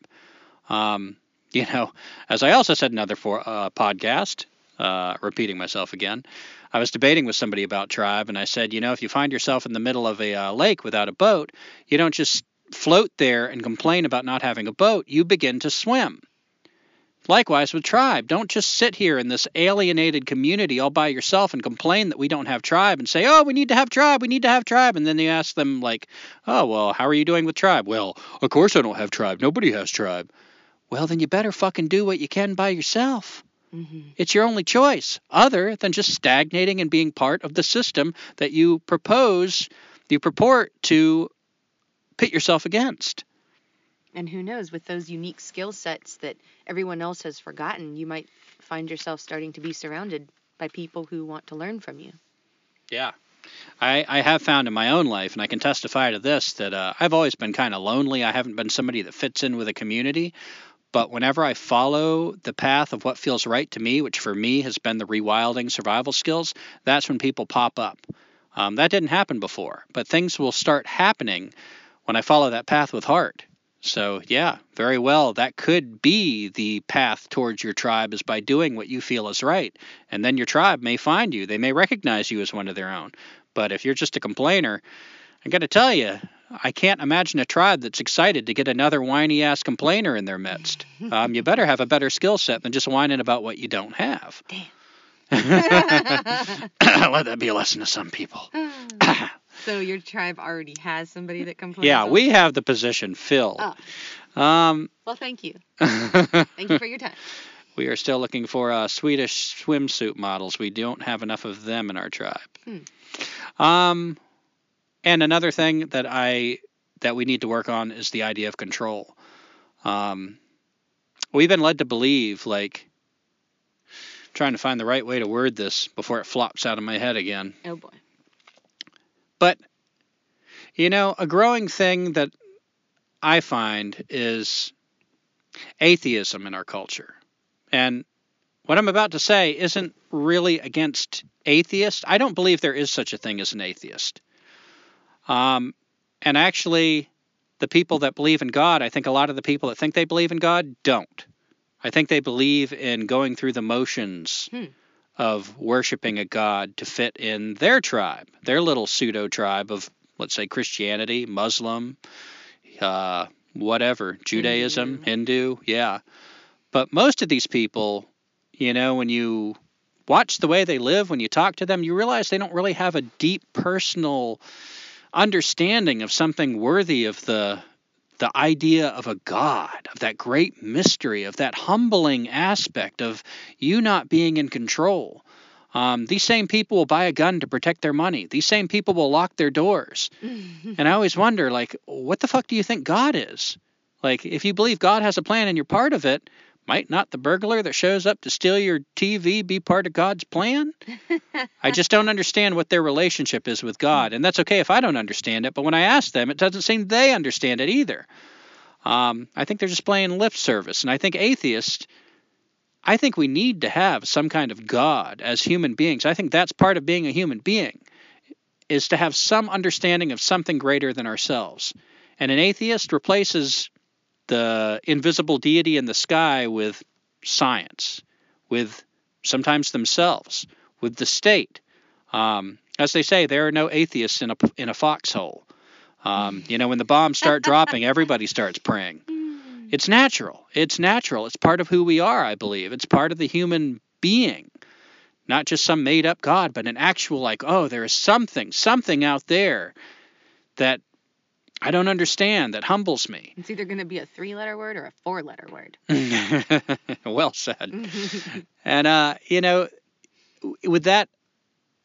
Um, you know, as I also said in another for, uh, podcast, uh, repeating myself again, I was debating with somebody about tribe, and I said, you know, if you find yourself in the middle of a uh, lake without a boat, you don't just float there and complain about not having a boat. You begin to swim. Likewise with tribe. Don't just sit here in this alienated community all by yourself and complain that we don't have tribe and say, oh, we need to have tribe, we need to have tribe. And then you ask them, like, oh, well, how are you doing with tribe? Well, of course I don't have tribe. Nobody has tribe. Well, then you better fucking do what you can by yourself. Hmm It's your only choice, other than just stagnating and being part of the system that you propose, you purport to pit yourself against. And who knows, with those unique skill sets that everyone else has forgotten, you might find yourself starting to be surrounded by people who want to learn from you. Yeah. I, I have found in my own life, and I can testify to this, that uh, I've always been kind of lonely. I haven't been somebody that fits in with a community. But whenever I follow the path of what feels right to me, which for me has been the rewilding survival skills, that's when people pop up. Um, that didn't happen before, but things will start happening when I follow that path with heart. So, yeah, very well. That could be the path towards your tribe is by doing what you feel is right. And then your tribe may find you. They may recognize you as one of their own. But if you're just a complainer, I got to tell you, I can't imagine a tribe that's excited to get another whiny ass complainer in their midst. <laughs> Um, you better have a better skill set than just whining about what you don't have. <laughs> Let that be a lesson to some people. <laughs> so your tribe already has somebody that complains. yeah, we have the position filled. Oh, Um, well, thank you. Thank you for your time. we are still looking for uh, Swedish swimsuit models. We don't have enough of them in our tribe. Hmm. Um, and another thing that I that we need to work on is the idea of control. Um, we've been led to believe, like, trying to find the right way to word this before it flops out of my head again. Oh boy. But, you know, a growing thing that I find is atheism in our culture. And what I'm about to say isn't really against atheists. I don't believe there is such a thing as an atheist. Um, and actually, the people that believe in God, I think a lot of the people that think they believe in God don't. I think they believe in going through the motions Hmm. of worshiping a God to fit in their tribe, their little pseudo tribe of, let's say, Christianity, Muslim, uh, whatever, Judaism, Hindu, yeah. But most of these people, you know, when you watch the way they live, when you talk to them, you realize they don't really have a deep personal understanding of something worthy of the the idea of a god, of that great mystery, of that humbling aspect of you not being in control. Um, these same people will buy a gun to protect their money. These same people will lock their doors. <laughs> and I always wonder, like, what the fuck do you think God is? Like, if you believe God has a plan and you're part of it, might not the burglar that shows up to steal your TV be part of God's plan? I just don't understand what their relationship is with God. And that's okay if I don't understand it, but when I ask them, it doesn't seem they understand it either. Um, I think they're just playing lip service. And I think atheists, I think we need to have some kind of God as human beings. I think that's part of being a human being, is to have some understanding of something greater than ourselves. And an atheist replaces the invisible deity in the sky with science, with sometimes themselves, with the state. Um, as they say, there are no atheists in a in a foxhole. Um, you know, when the bombs start <laughs> dropping, everybody starts praying. It's natural. It's natural. It's part of who we are, I believe. It's part of the human being. Not just some made up God, but an actual, like, oh, there is something, something out there that I don't understand, that humbles me. It's either going to be a three letter word or a four letter word. <laughs> well said. <laughs> And, uh, you know, with that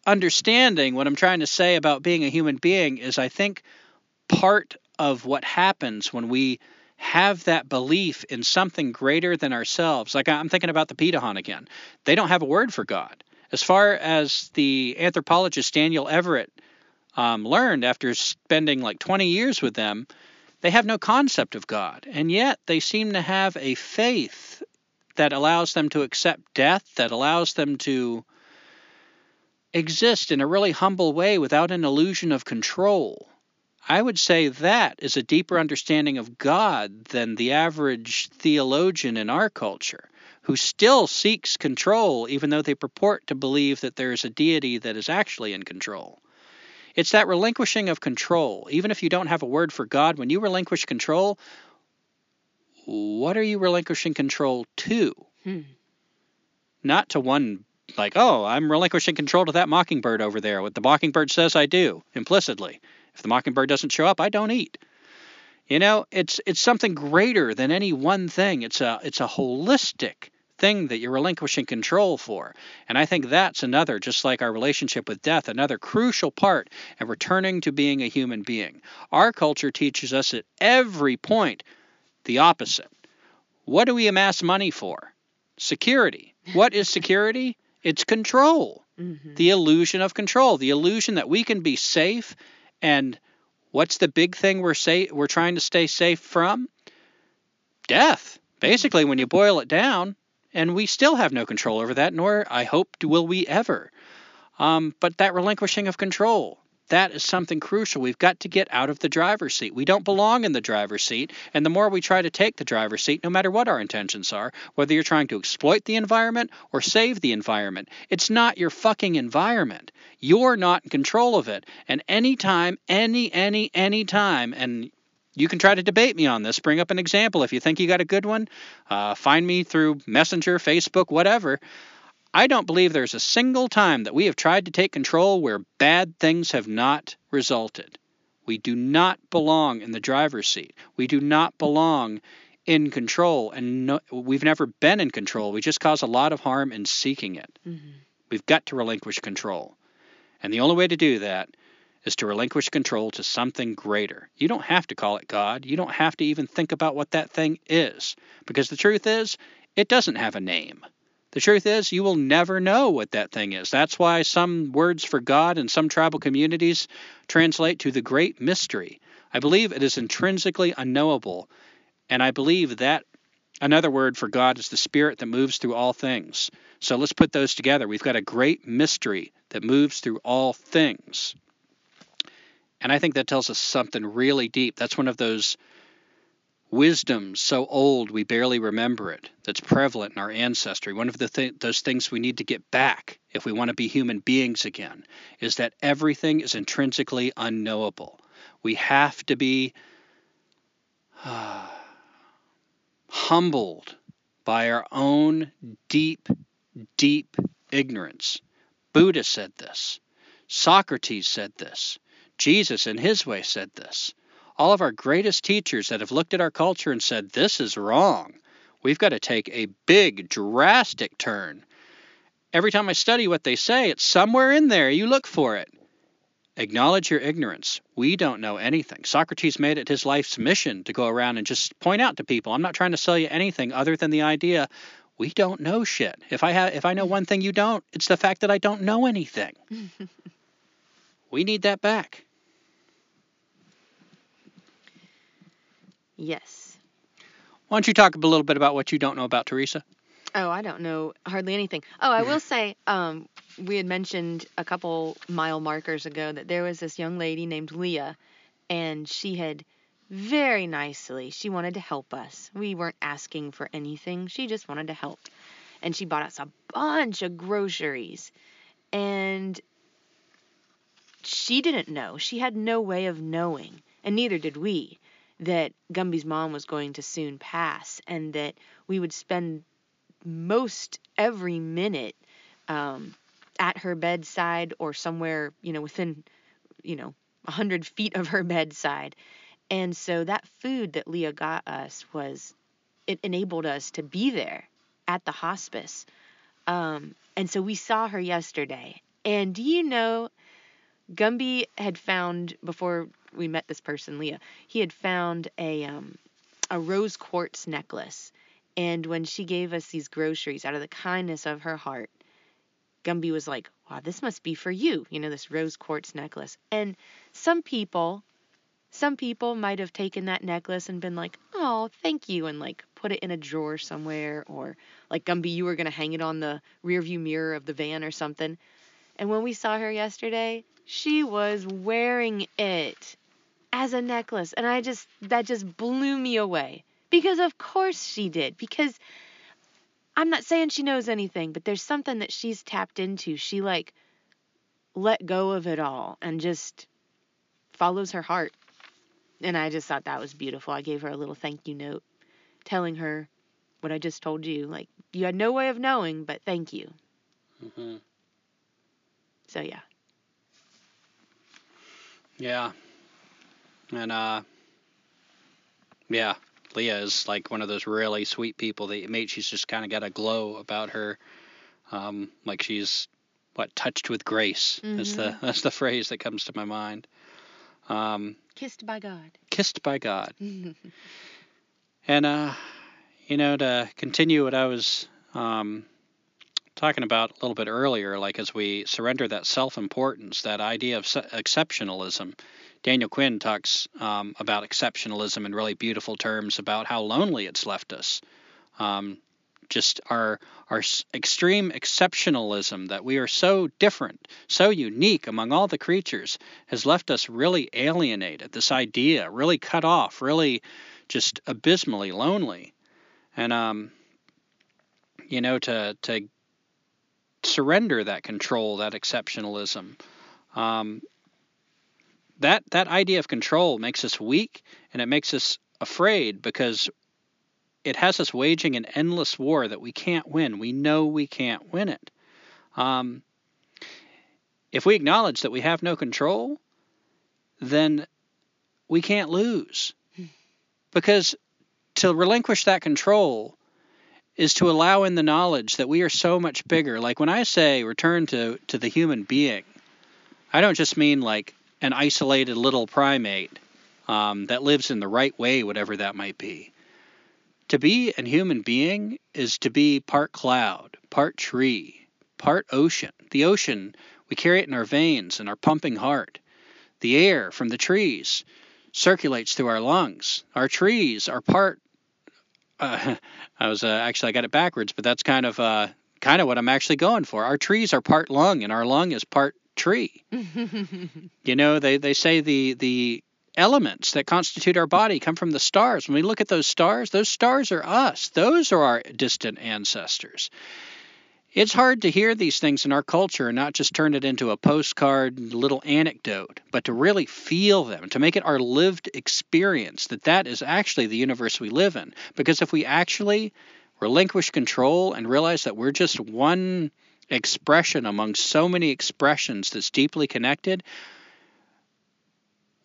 understanding, what I'm trying to say about being a human being is I think part of what happens when we have that belief in something greater than ourselves, like I'm thinking about the Pirahã again, they don't have a word for God. As far as the anthropologist Daniel Everett um, learned after spending like 20 years with them, they have no concept of God. And yet they seem to have a faith that allows them to accept death, that allows them to exist in a really humble way without an illusion of control. I would say that is a deeper understanding of God than the average theologian in our culture, who still seeks control even though they purport to believe that there is a deity that is actually in control. It's that relinquishing of control. Even if you don't have a word for God, when you relinquish control, what are you relinquishing control to? Hmm. Not to one, like, oh, I'm relinquishing control to that mockingbird over there. What the mockingbird says, I do, implicitly. If the mockingbird doesn't show up, I don't eat. You know, it's it's something greater than any one thing. It's a it's a holistic thing that you're relinquishing control for. And I think that's another, just like our relationship with death, another crucial part of returning to being a human being. Our culture teaches us at every point the opposite. What do we amass money for? Security. What is security? <laughs> It's control. Mhm. The illusion of control, the illusion that we can be safe and what's the big thing we're say we're trying to stay safe from? Death. Basically, when you boil it down, and we still have no control over that, nor I hope will we ever. Um, but that relinquishing of control, that is something crucial. We've got to get out of the driver's seat. We don't belong in the driver's seat, and the more we try to take the driver's seat, no matter what our intentions are, whether you're trying to exploit the environment or save the environment, it's not your fucking environment. You're not in control of it. And anytime, any, any, any time, and you can try to debate me on this. Bring up an example if you think you got a good one. Uh, find me through Messenger, Facebook, whatever. I don't believe there's a single time that we have tried to take control where bad things have not resulted. We do not belong in the driver's seat. We do not belong in control, and no, we've never been in control. We just cause a lot of harm in seeking it. Mhm. We've got to relinquish control. And the only way to do that is to relinquish control to something greater. You don't have to call it God. You don't have to even think about what that thing is. Because the truth is, it doesn't have a name. The truth is, you will never know what that thing is. That's why some words for God in some tribal communities translate to the great mystery. I believe it is intrinsically unknowable. And I believe that another word for God is the spirit that moves through all things. So let's put those together. We've got a great mystery that moves through all things. And I think that tells us something really deep. That's one of those wisdoms so old we barely remember it that's prevalent in our ancestry. One of the th- those things we need to get back if we want to be human beings again is that everything is intrinsically unknowable. We have to be uh, <sighs> humbled by our own deep, deep ignorance. Buddha said this. Socrates said this. Jesus, in his way, said this. All of our greatest teachers that have looked at our culture and said, this is wrong. We've got to take a big, drastic turn. Every time I study what they say, it's somewhere in there. You look for it. Acknowledge your ignorance. We don't know anything. Socrates made it his life's mission to go around and just point out to people, I'm not trying to sell you anything other than the idea we don't know shit. If I have if I know one thing you don't, it's the fact that I don't know anything. <laughs> we need that back. Yes. Why don't you talk a little bit about what you don't know about Teresa? Oh, I don't know hardly anything. Oh, I will say, um, we had mentioned a couple mile markers ago that there was this young lady named Leah, and she had very nicely, she wanted to help us. We weren't asking for anything, she just wanted to help. And she bought us a bunch of groceries. And she didn't know. She had no way of knowing, and neither did we, that Gumby's mom was going to soon pass and that we would spend most every minute um, at her bedside or somewhere, you know, within, you know, a hundred feet of her bedside. And so that food that Leah got us was, it enabled us to be there at the hospice. Um, and so we saw her yesterday. And do you know, Gumby had found before we met this person, Leah, he had found a um, a rose quartz necklace. And when she gave us these groceries out of the kindness of her heart, Gumby was like, wow, this must be for you, you know, this rose quartz necklace. And some people, some people might have taken that necklace and been like, oh, thank you, and like put it in a drawer somewhere, or like Gumby, you were to hang it on the rearview mirror of the van or something. And when we saw her yesterday, she was wearing it as a necklace. And I just, that just blew me away. Because of course she did. Because I'm not saying she knows anything, but there's something that she's tapped into. She like let go of it all and just follows her heart. And I just thought that was beautiful. I gave her a little thank you note telling her what I just told you. Like, you had no way of knowing, but thank you. Mm-hmm. So, yeah. Yeah. And, uh, yeah, Leah is like one of those really sweet people that you meet. She's just kind of got a glow about her. Um, like she's, what, touched with grace. Mm-hmm. That's the, that's the phrase that comes to my mind. Um, kissed by God. Kissed by God. <laughs> and, uh, you know, to continue what I was, um, talking about a little bit earlier, like as we surrender that self importance, that idea of exceptionalism. Daniel Quinn talks um, about exceptionalism in really beautiful terms about how lonely it's left us. Um, just our our extreme exceptionalism that we are so different, so unique among all the creatures has left us really alienated. This idea, really cut off, really just abysmally lonely. And um, you know, to to surrender that control, that exceptionalism. Um, that that idea of control makes us weak and it makes us afraid because it has us waging an endless war that we can't win. We know we can't win it. Um, if we acknowledge that we have no control, then we can't lose. Hmm. Because to relinquish that control is to allow in the knowledge that we are so much bigger. Like when I say return to, to the human being, I don't just mean like an isolated little primate um, that lives in the right way, whatever that might be. To be a human being is to be part cloud, part tree, part ocean. The ocean, we carry it in our veins and our pumping heart. The air from the trees circulates through our lungs. Our trees are part uh, <laughs> I was uh, actually I got it backwards, but that's kind of uh, kind of what I'm actually going for. Our trees are part lung, and our lung is part tree. <laughs> you know, they, they say the the elements that constitute our body come from the stars. When we look at those stars, those stars are us. Those are our distant ancestors. It's hard to hear these things in our culture and not just turn it into a postcard little anecdote, but to really feel them, to make it our lived experience that that is actually the universe we live in. Because if we actually relinquish control and realize that we're just one expression among so many expressions that's deeply connected,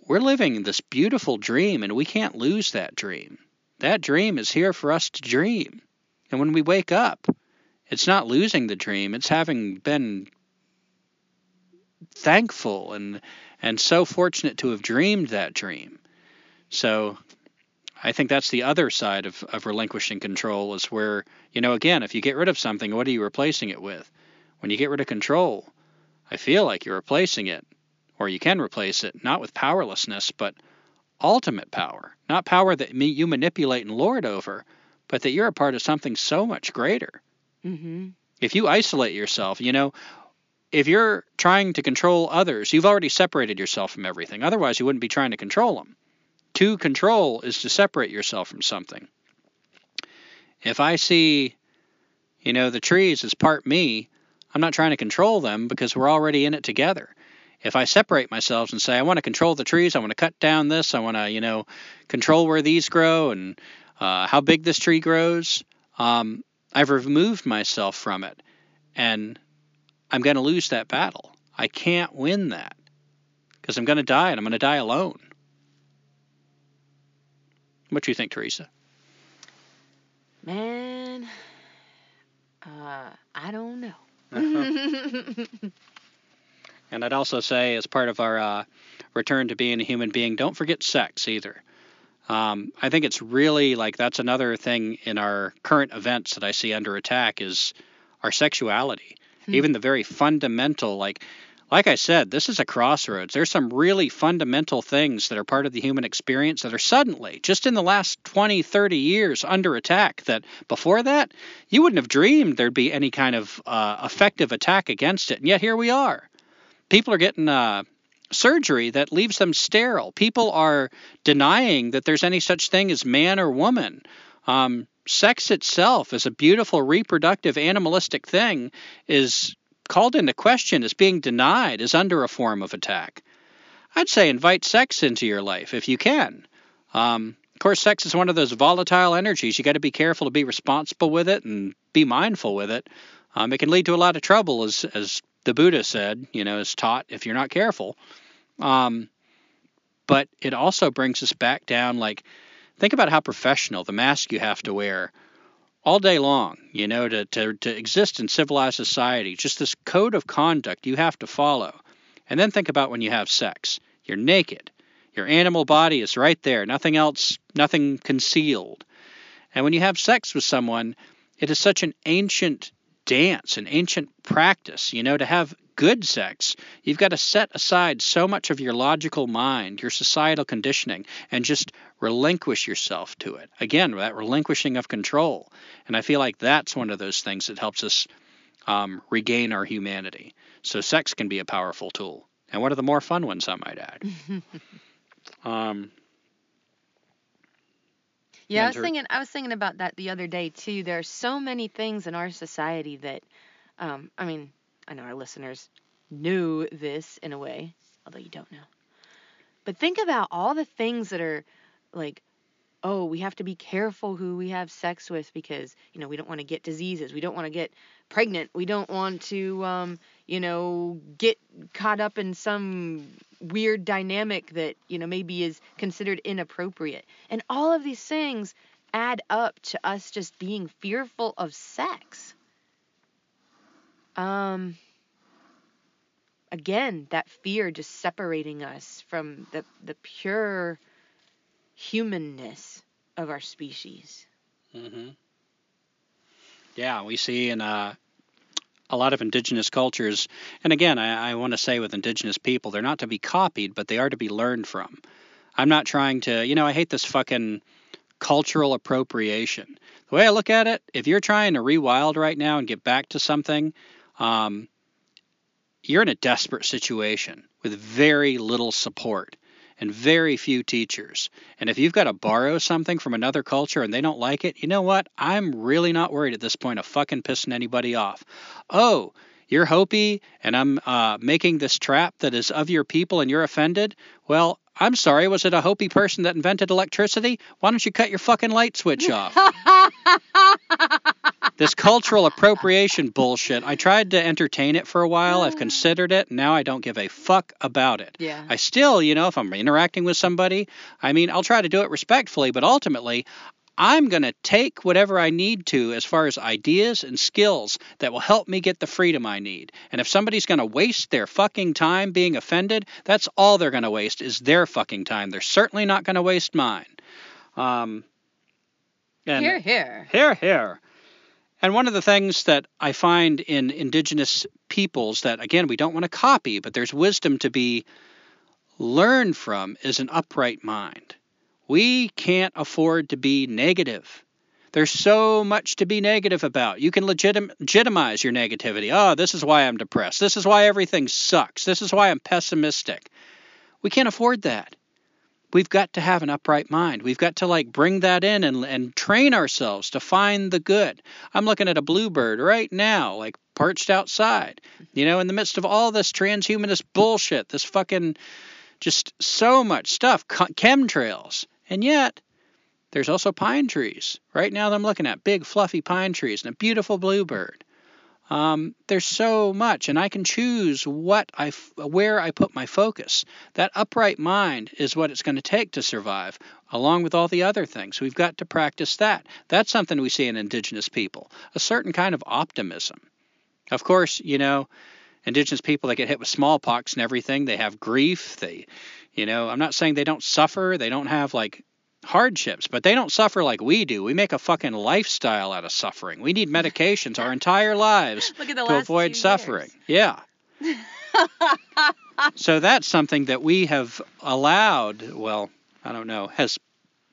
we're living this beautiful dream and we can't lose that dream. That dream is here for us to dream. And when we wake up, it's not losing the dream, it's having been thankful and and so fortunate to have dreamed that dream. So I think that's the other side of, of relinquishing control is where, you know, again, if you get rid of something, what are you replacing it with? When you get rid of control, I feel like you're replacing it, or you can replace it, not with powerlessness, but ultimate power. Not power that you manipulate and lord over, but that you're a part of something so much greater. Mm-hmm. If you isolate yourself, you know, if you're trying to control others, you've already separated yourself from everything. Otherwise, you wouldn't be trying to control them. To control is to separate yourself from something. If I see, you know, the trees as part me, I'm not trying to control them because we're already in it together. If I separate myself and say I want to control the trees, I want to cut down this, I want to, you know, control where these grow and uh, how big this tree grows, um, I've removed myself from it, and I'm going to lose that battle. I can't win that because I'm going to die, and I'm going to die alone. What do you think, Teresa? Man, uh, I don't know. <laughs> and I'd also say, as part of our uh, return to being a human being, don't forget sex either. Um, I think it's really like that's another thing in our current events that I see under attack is our sexuality. Hmm. Even the very fundamental, like, like I said, this is a crossroads. There's some really fundamental things that are part of the human experience that are suddenly, just in the last 20, 30 years, under attack. That before that, you wouldn't have dreamed there'd be any kind of uh, effective attack against it. And yet here we are. People are getting uh, surgery that leaves them sterile. People are denying that there's any such thing as man or woman. Um, sex itself, as a beautiful reproductive animalistic thing, is called into question, is being denied, is under a form of attack. I'd say invite sex into your life if you can. Um, of course, sex is one of those volatile energies. You got to be careful to be responsible with it and be mindful with it. Um, it can lead to a lot of trouble, as as the Buddha said, you know, is taught if you're not careful. Um, but it also brings us back down like think about how professional the mask you have to wear all day long, you know, to, to, to exist in civilized society, just this code of conduct you have to follow. And then think about when you have sex. You're naked. Your animal body is right there, nothing else, nothing concealed. And when you have sex with someone, it is such an ancient dance, an ancient practice. You know, to have good sex, you've got to set aside so much of your logical mind, your societal conditioning, and just relinquish yourself to it. Again, that relinquishing of control. And I feel like that's one of those things that helps us um, regain our humanity. So, sex can be a powerful tool. And one of the more fun ones, I might add. <laughs> um, yeah, I was thinking. I was thinking about that the other day too. There are so many things in our society that, um, I mean, I know our listeners knew this in a way, although you don't know. But think about all the things that are like, oh, we have to be careful who we have sex with because you know we don't want to get diseases, we don't want to get pregnant, we don't want to, um, you know, get caught up in some weird dynamic that you know maybe is considered inappropriate, and all of these things add up to us just being fearful of sex. Um, again, that fear just separating us from the, the pure humanness of our species. Mm-hmm. Yeah, we see in uh, a lot of indigenous cultures, and again, I, I want to say with indigenous people, they're not to be copied, but they are to be learned from. I'm not trying to, you know, I hate this fucking cultural appropriation. The way I look at it, if you're trying to rewild right now and get back to something, um, you're in a desperate situation with very little support and very few teachers. And if you've got to borrow something from another culture and they don't like it, you know what? I'm really not worried at this point of fucking pissing anybody off. Oh, you're Hopi and I'm uh, making this trap that is of your people and you're offended? Well, I'm sorry, was it a Hopi person that invented electricity? Why don't you cut your fucking light switch off? <laughs> this cultural appropriation bullshit. I tried to entertain it for a while. I've considered it. Now I don't give a fuck about it. Yeah. I still, you know, if I'm interacting with somebody, I mean, I'll try to do it respectfully, but ultimately, I'm going to take whatever I need to as far as ideas and skills that will help me get the freedom I need. And if somebody's going to waste their fucking time being offended, that's all they're going to waste is their fucking time. They're certainly not going to waste mine. Um, and Here, here. here, here. And one of the things that I find in indigenous peoples that, again, we don't want to copy, but there's wisdom to be learned from is an upright mind. We can't afford to be negative. There's so much to be negative about. You can legitim- legitimize your negativity. Oh, this is why I'm depressed. This is why everything sucks. This is why I'm pessimistic. We can't afford that. We've got to have an upright mind. We've got to like bring that in and, and train ourselves to find the good. I'm looking at a bluebird right now, like perched outside, you know, in the midst of all this transhumanist bullshit, this fucking just so much stuff, chemtrails. And yet, there's also pine trees. Right now, that I'm looking at big, fluffy pine trees and a beautiful bluebird. Um, there's so much, and I can choose what I, where I put my focus. That upright mind is what it's going to take to survive, along with all the other things. We've got to practice that. That's something we see in indigenous people, a certain kind of optimism. Of course, you know, indigenous people that get hit with smallpox and everything, they have grief. They, you know, I'm not saying they don't suffer, they don't have like hardships, but they don't suffer like we do. We make a fucking lifestyle out of suffering. We need medications our entire lives to avoid suffering. Years. Yeah. <laughs> so that's something that we have allowed, well, I don't know, has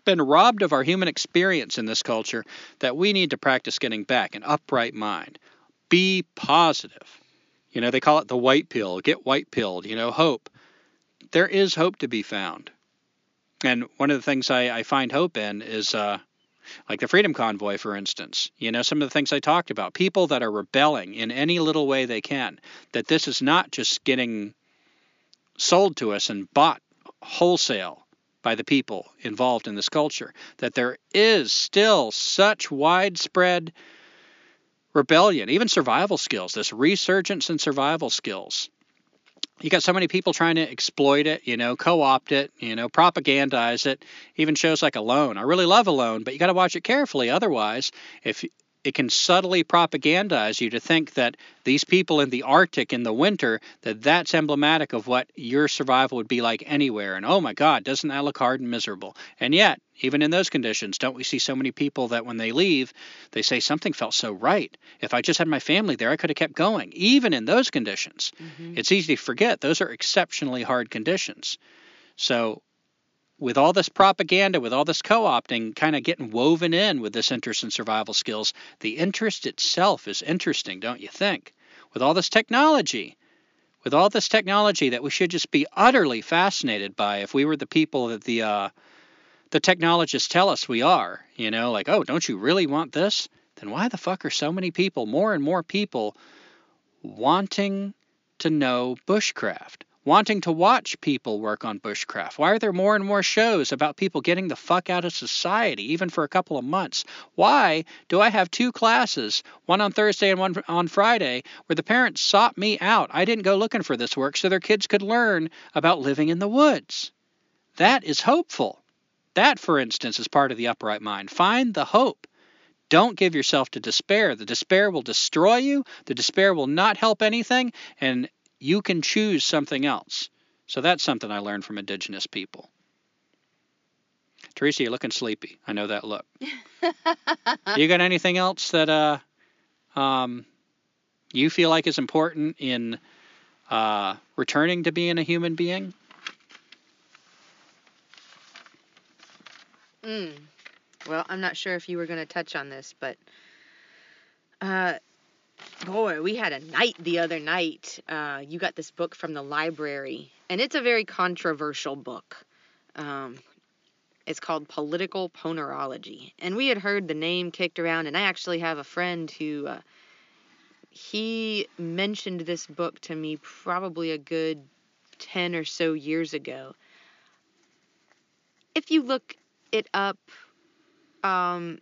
been robbed of our human experience in this culture that we need to practice getting back an upright mind. Be positive. You know, they call it the white pill. Get white pilled, you know, hope. There is hope to be found. And one of the things I, I find hope in is uh, like the Freedom Convoy, for instance. You know, some of the things I talked about. People that are rebelling in any little way they can. That this is not just getting sold to us and bought wholesale by the people involved in this culture. That there is still such widespread rebellion, even survival skills, this resurgence in survival skills. You got so many people trying to exploit it, you know, co-opt it, you know, propagandize it. Even shows like Alone. I really love Alone, but you got to watch it carefully. Otherwise, if it can subtly propagandize you to think that these people in the Arctic in the winter that that's emblematic of what your survival would be like anywhere. And oh my God, doesn't that look hard and miserable? And yet, even in those conditions, don't we see so many people that when they leave, they say something felt so right. If I just had my family there, I could have kept going. Even in those conditions, Mm-hmm. it's easy to forget those are exceptionally hard conditions. So with all this propaganda, with all this co opting kind of getting woven in with this interest in survival skills, the interest itself is interesting, don't you think? With all this technology, with all this technology that we should just be utterly fascinated by if we were the people that the uh, the technologists tell us we are, you know, like, oh, don't you really want this? Then why the fuck are so many people, more and more people, wanting to know bushcraft? Wanting to watch people work on bushcraft? Why are there more and more shows about people getting the fuck out of society, even for a couple of months? Why do I have two classes, one on Thursday and one on Friday, where the parents sought me out? I didn't go looking for this work so their kids could learn about living in the woods. That is hopeful. That, for instance, is part of the upright mind. Find the hope. Don't give yourself to despair. The despair will destroy you. The despair will not help anything. And you can choose something else. So that's something I learned from indigenous people. Teresa, you're looking sleepy. I know that look. <laughs> you got anything else that uh, um, you feel like is important in uh, returning to being a human being? Mm. Well, I'm not sure if you were going to touch on this, but uh, Boy, we had a night the other night. Uh, you got this book from the library, and it's a very controversial book. Um, it's called Political Ponerology. And we had heard the name kicked around, and I actually have a friend who uh, he mentioned this book to me probably a good 10 or so years ago. If you look it up, um,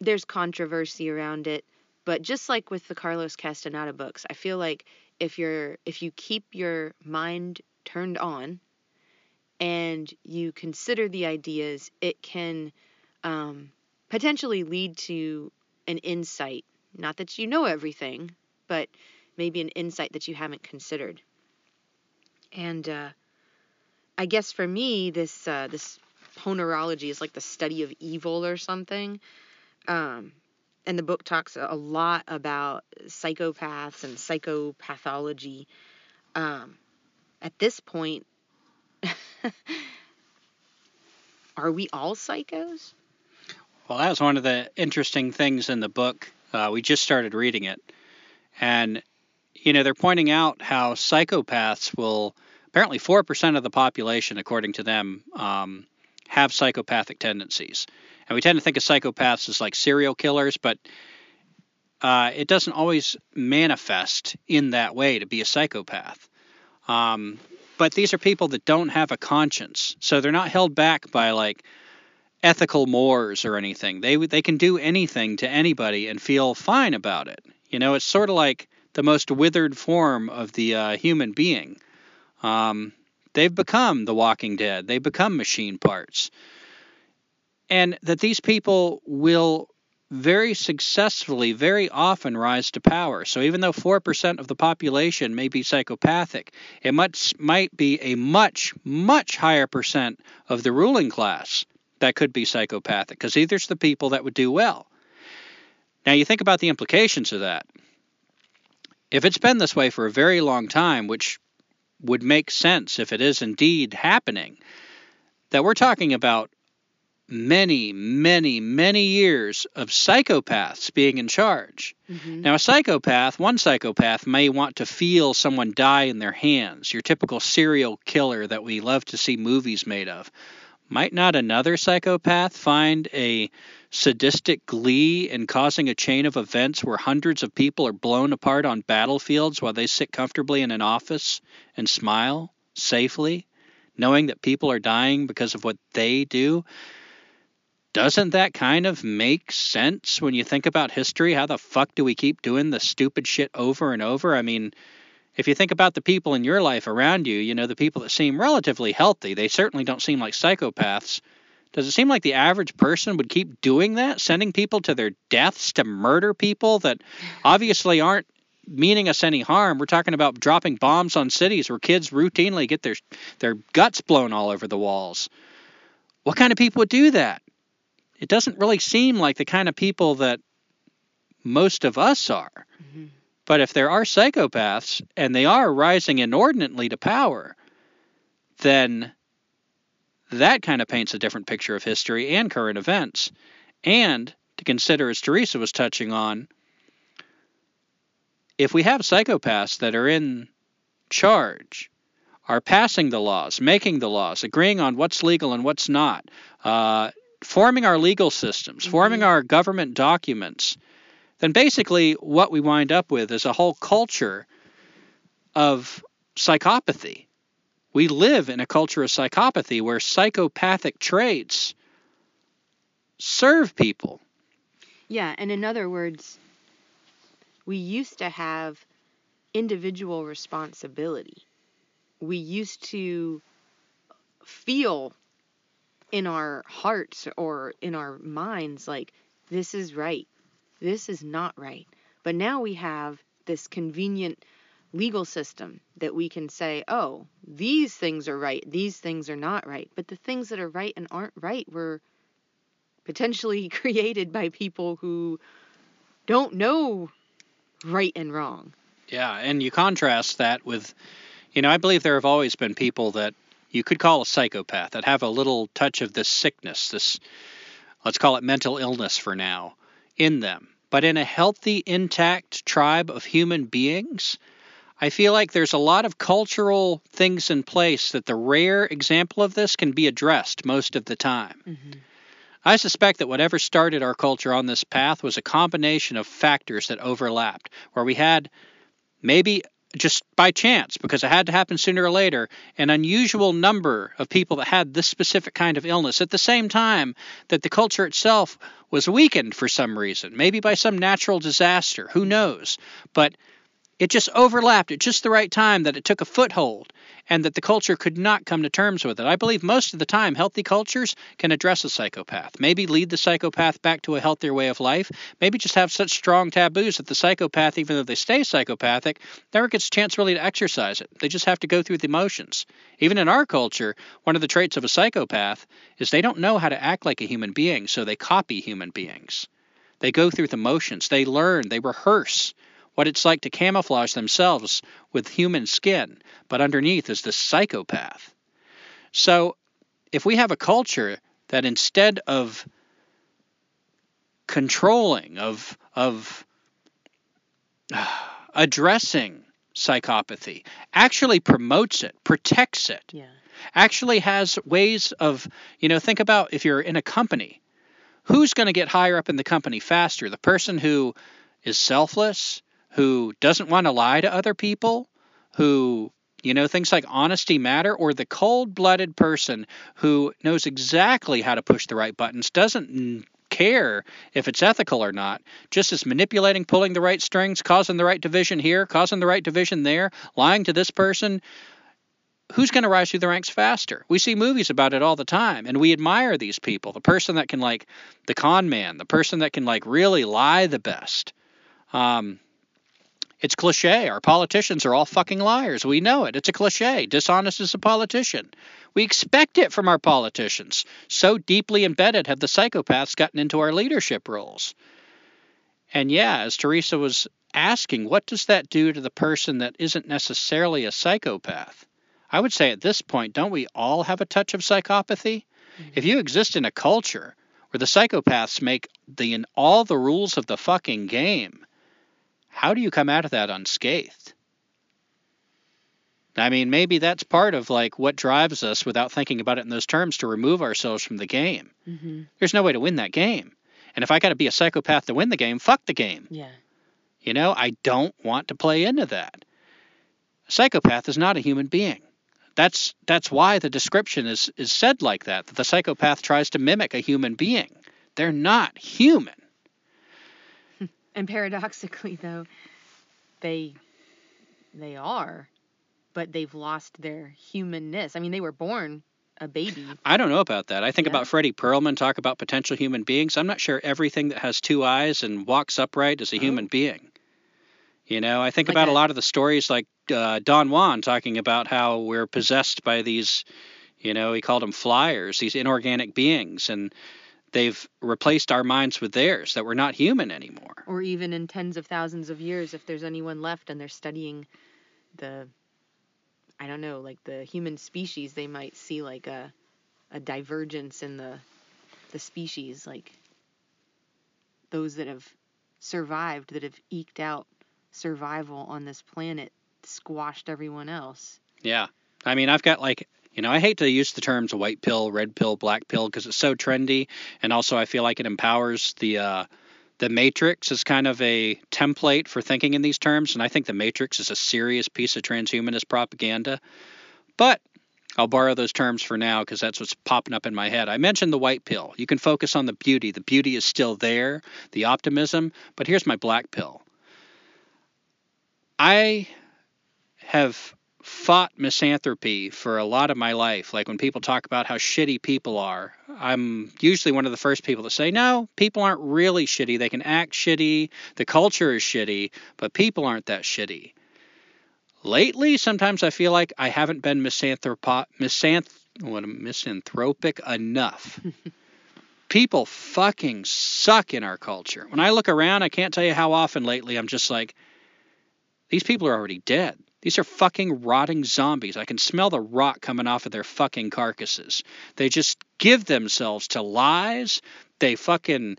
there's controversy around it. But just like with the Carlos Castaneda books, I feel like if you're if you keep your mind turned on and you consider the ideas, it can um, potentially lead to an insight. Not that you know everything, but maybe an insight that you haven't considered. And uh, I guess for me, this uh, this ponerology is like the study of evil or something. Um, and the book talks a lot about psychopaths and psychopathology. Um, at this point, <laughs> are we all psychos? Well, that was one of the interesting things in the book. Uh, we just started reading it. And, you know, they're pointing out how psychopaths will, apparently 4% of the population, according to them, um, have psychopathic tendencies. And we tend to think of psychopaths as like serial killers, but uh, it doesn't always manifest in that way to be a psychopath. Um, but these are people that don't have a conscience, so they're not held back by like ethical mores or anything. They they can do anything to anybody and feel fine about it. You know, it's sort of like the most withered form of the uh, human being. Um, they've become the Walking Dead. They become machine parts and that these people will very successfully, very often rise to power. So even though 4% of the population may be psychopathic, it much, might be a much, much higher percent of the ruling class that could be psychopathic, because these are the people that would do well. Now you think about the implications of that. If it's been this way for a very long time, which would make sense if it is indeed happening, that we're talking about many, many, many years of psychopaths being in charge. Mm-hmm. Now, a psychopath, one psychopath may want to feel someone die in their hands, your typical serial killer that we love to see movies made of. Might not another psychopath find a sadistic glee in causing a chain of events where hundreds of people are blown apart on battlefields while they sit comfortably in an office and smile safely, knowing that people are dying because of what they do? Doesn't that kind of make sense when you think about history? How the fuck do we keep doing the stupid shit over and over? I mean, if you think about the people in your life around you, you know, the people that seem relatively healthy, they certainly don't seem like psychopaths. Does it seem like the average person would keep doing that, sending people to their deaths to murder people that obviously aren't meaning us any harm? We're talking about dropping bombs on cities where kids routinely get their their guts blown all over the walls. What kind of people would do that? It doesn't really seem like the kind of people that most of us are. Mm-hmm. But if there are psychopaths and they are rising inordinately to power, then that kind of paints a different picture of history and current events. And to consider, as Teresa was touching on, if we have psychopaths that are in charge, are passing the laws, making the laws, agreeing on what's legal and what's not, uh, forming our legal systems, mm-hmm. forming our government documents, then basically what we wind up with is a whole culture of psychopathy. We live in a culture of psychopathy where psychopathic traits serve people. Yeah, and in other words, we used to have individual responsibility. We used to feel in our hearts or in our minds like this is right this is not right. But now we have this convenient legal system that we can say oh these things are right these things are not right. But the things that are right and aren't right were potentially <laughs> created by people who don't know right and wrong. Yeah and you contrast that with you know i believe there have always been people that you could call a psychopath that have a little touch of this sickness, this let's call it mental illness for now, in them. but in a healthy, intact tribe of human beings, I feel like there's a lot of cultural things in place that the rare example of this can be addressed most of the time. Mm-hmm. I suspect that whatever started our culture on this path was a combination of factors that overlapped, where we had maybe just by chance, because it had to happen sooner or later, an unusual number of people that had this specific kind of illness at the same time that the culture itself was weakened for some reason, maybe by some natural disaster, who knows. But it just overlapped at just the right time that it took a foothold and that the culture could not come to terms with it. I believe most of the time healthy cultures can address a psychopath, maybe lead the psychopath back to a healthier way of life, maybe just have such strong taboos that the psychopath, even though they stay psychopathic, never gets a chance really to exercise it. They just have to go through the motions. Even in our culture, one of the traits of a psychopath is they don't know how to act like a human being, so they copy human beings. They go through the motions, they learn, they rehearse what it's like to camouflage themselves with human skin, but underneath is the psychopath. So, if we have a culture that instead of controlling, of of uh, <sighs> addressing psychopathy, actually promotes it, protects it, Yeah. actually has ways of, you know, think about if you're in a company, who's going to get higher up in the company faster? The person who is selfless, who doesn't want to lie to other people, who, you know, things like honesty matter, or the cold blooded person who knows exactly how to push the right buttons, doesn't care if it's ethical or not, just as manipulating, pulling the right strings, causing the right division here, causing the right division there, lying to this person. Who's going to rise through the ranks faster? We see movies about it all the time, and we admire these people. The person that can, like, the con man, the person that can, like, really lie the best. Um, it's cliche. Our politicians are all fucking liars. We know it. It's a cliche. Dishonest is a politician. We expect it from our politicians. So deeply embedded have the psychopaths gotten into our leadership roles. And yeah, as Teresa was asking, what does that do to the person that isn't necessarily a psychopath? I would say at this point, don't we all have a touch of psychopathy? Mm-hmm. If you exist in a culture where the psychopaths make the in all the rules of the fucking game, how do you come out of that unscathed? I mean, maybe that's part of like what drives us without thinking about it in those terms to remove ourselves from the game. Mm-hmm. There's no way to win that game. And if I got to be a psychopath to win the game, fuck the game. Yeah. You know, I don't want to play into that. A psychopath is not a human being. That's that's why the description is is said like that. That the psychopath tries to mimic a human being. They're not human. And paradoxically, <laughs> though, they they are, but they've lost their humanness. I mean, they were born a baby. I don't know about that. I think Yeah. about Fredy Perlman talk about potential human beings. I'm not sure everything that has two eyes and walks upright is a Oh. human being. You know, I think Like about a a- lot of the stories like uh, Don Juan talking about how we're possessed by these, you know, he called them flyers, these inorganic beings, and they've replaced our minds with theirs, that we're not human anymore. or even in tens of thousands of years if there's anyone left and they're studying the i don't know like the human species they might see like a a divergence in the the species like those that have survived that have eked out survival on this planet squashed everyone else Yeah. I mean, I've got like, you know, I hate to use the terms white pill, red pill, black pill because it's so trendy, and also I feel like it empowers the uh, the Matrix as kind of a template for thinking in these terms, and I think the Matrix is a serious piece of transhumanist propaganda. But I'll borrow those terms for now because that's what's popping up in my head. I mentioned the white pill. You can focus on the beauty. The beauty is still there, the optimism. But here's my black pill. I have fought misanthropy for a lot of my life. Like when people talk about how shitty people are, I'm usually one of the first people to say, no, people aren't really shitty. They can act shitty. The culture is shitty, but people aren't that shitty. Lately, sometimes I feel like I haven't been misanthropo- misanth- what, misanthropic enough. <laughs> people fucking suck in our culture. When I look around, I can't tell you how often lately I'm just like, these people are already dead. These are fucking rotting zombies. I can smell the rot coming off of their fucking carcasses. They just give themselves to lies. They fucking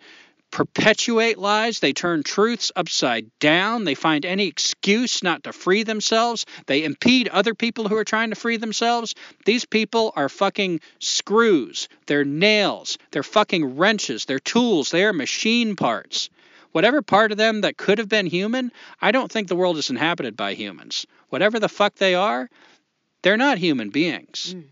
perpetuate lies. They turn truths upside down. They find any excuse not to free themselves. They impede other people who are trying to free themselves. These people are fucking screws. They're nails. They're fucking wrenches. They're tools. They are machine parts. Whatever part of them that could have been human, I don't think the world is inhabited by humans. Whatever the fuck they are, they're not human beings. Mm.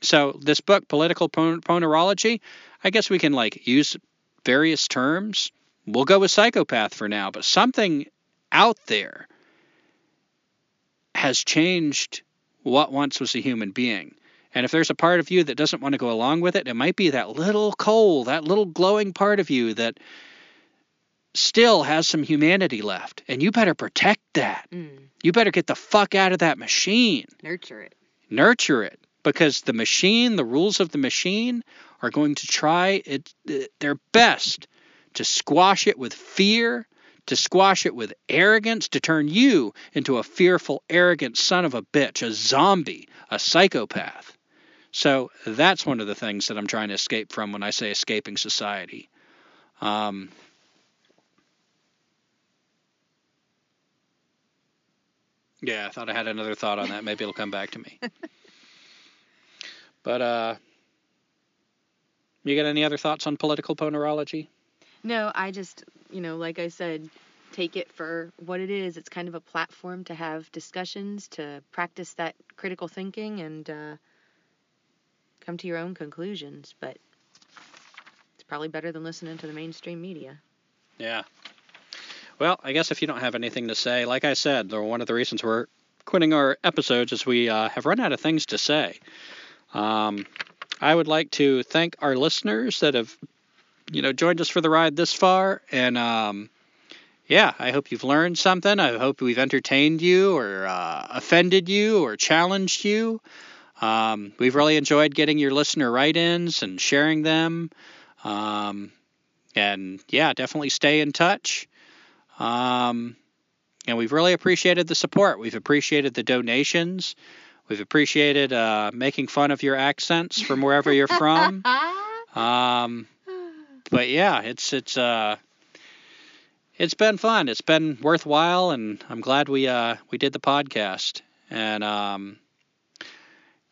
So this book, Political Ponerology, I guess we can like use various terms. We'll go with psychopath for now, but something out there has changed what once was a human being. And if there's a part of you that doesn't want to go along with it, it might be that little coal, that little glowing part of you that still has some humanity left. And you better protect that. Mm. You better get the fuck out of that machine. Nurture it. Nurture it. Because the machine, the rules of the machine, are going to try it, their best to squash it with fear, to squash it with arrogance, to turn you into a fearful, arrogant son of a bitch, a zombie, a psychopath. So that's one of the things that I'm trying to escape from when I say escaping society. Um, yeah, I thought I had another thought on that. Maybe it'll come back to me. but uh, you got any other thoughts on political ponerology? No, I just, you know, like I said, take it for what it is. It's kind of a platform to have discussions, to practice that critical thinking, and uh, come to your own conclusions. But it's probably better than listening to the mainstream media. Yeah. Well, I guess if you don't have anything to say, like I said, one of the reasons we're quitting our episodes is we uh, have run out of things to say. Um, I would like to thank our listeners that have, you know, joined us for the ride this far. And um, yeah, I hope you've learned something. I hope we've entertained you or uh, offended you or challenged you. Um, we've really enjoyed getting your listener write-ins and sharing them. Um, and yeah, definitely stay in touch. Um, and we've really appreciated the support. We've appreciated the donations. We've appreciated uh, making fun of your accents from wherever you're from. <laughs> Um, but yeah, it's it's uh, it's been fun. It's been worthwhile, and I'm glad we uh, we did the podcast. And um,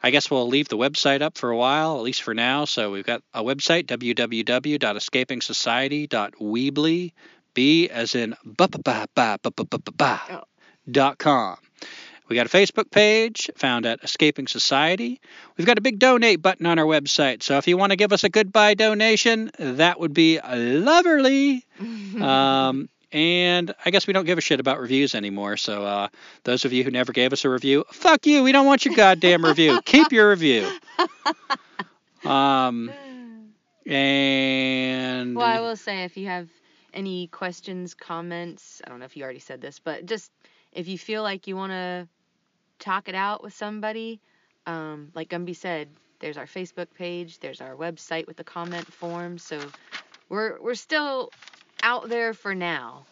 I guess we'll leave the website up for a while, at least for now. So we've got a website www.escapingsociety.weebly, b as in ba ba ba ba ba ba ba ba dot com. We got a Facebook page found at Escaping Society. We've got a big donate button on our website. So if you want to give us a goodbye donation, that would be lovely. <laughs> um, and I guess we don't give a shit about reviews anymore. So uh, those of you who never gave us a review, fuck you. We don't want your goddamn review. <laughs> Keep your review. <laughs> Um, <sighs> and well, I will say if you have any questions, comments, I don't know if you already said this, but just if you feel like you want to talk it out with somebody, um, like Gumby said, there's our Facebook page, there's our website with the comment form. So we're we're still out there for now.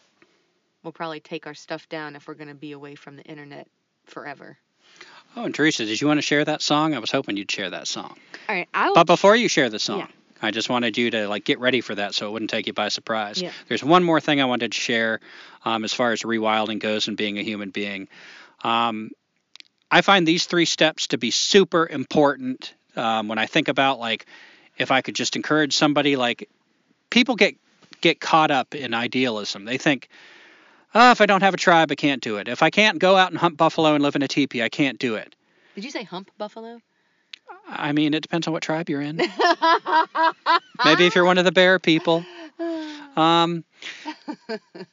We'll probably take our stuff down if we're going to be away from the internet forever. Oh, and Teresa, did you want to share that song? I was hoping you'd share that song. All right, I will. But before you share the song, Yeah. I just wanted you to like get ready for that so it wouldn't take you by surprise. Yeah. There's one more thing I wanted to share um, as far as rewilding goes and being a human being. Um, I find these three steps to be super important um, when I think about like if I could just encourage somebody like people get get caught up in idealism. They think, oh, if I don't have a tribe, I can't do it. If I can't go out and hunt buffalo and live in a teepee, I can't do it. Did you say hump buffalo? I mean, it depends on what tribe you're in. <laughs> Maybe if you're one of the bear people. <sighs> Um,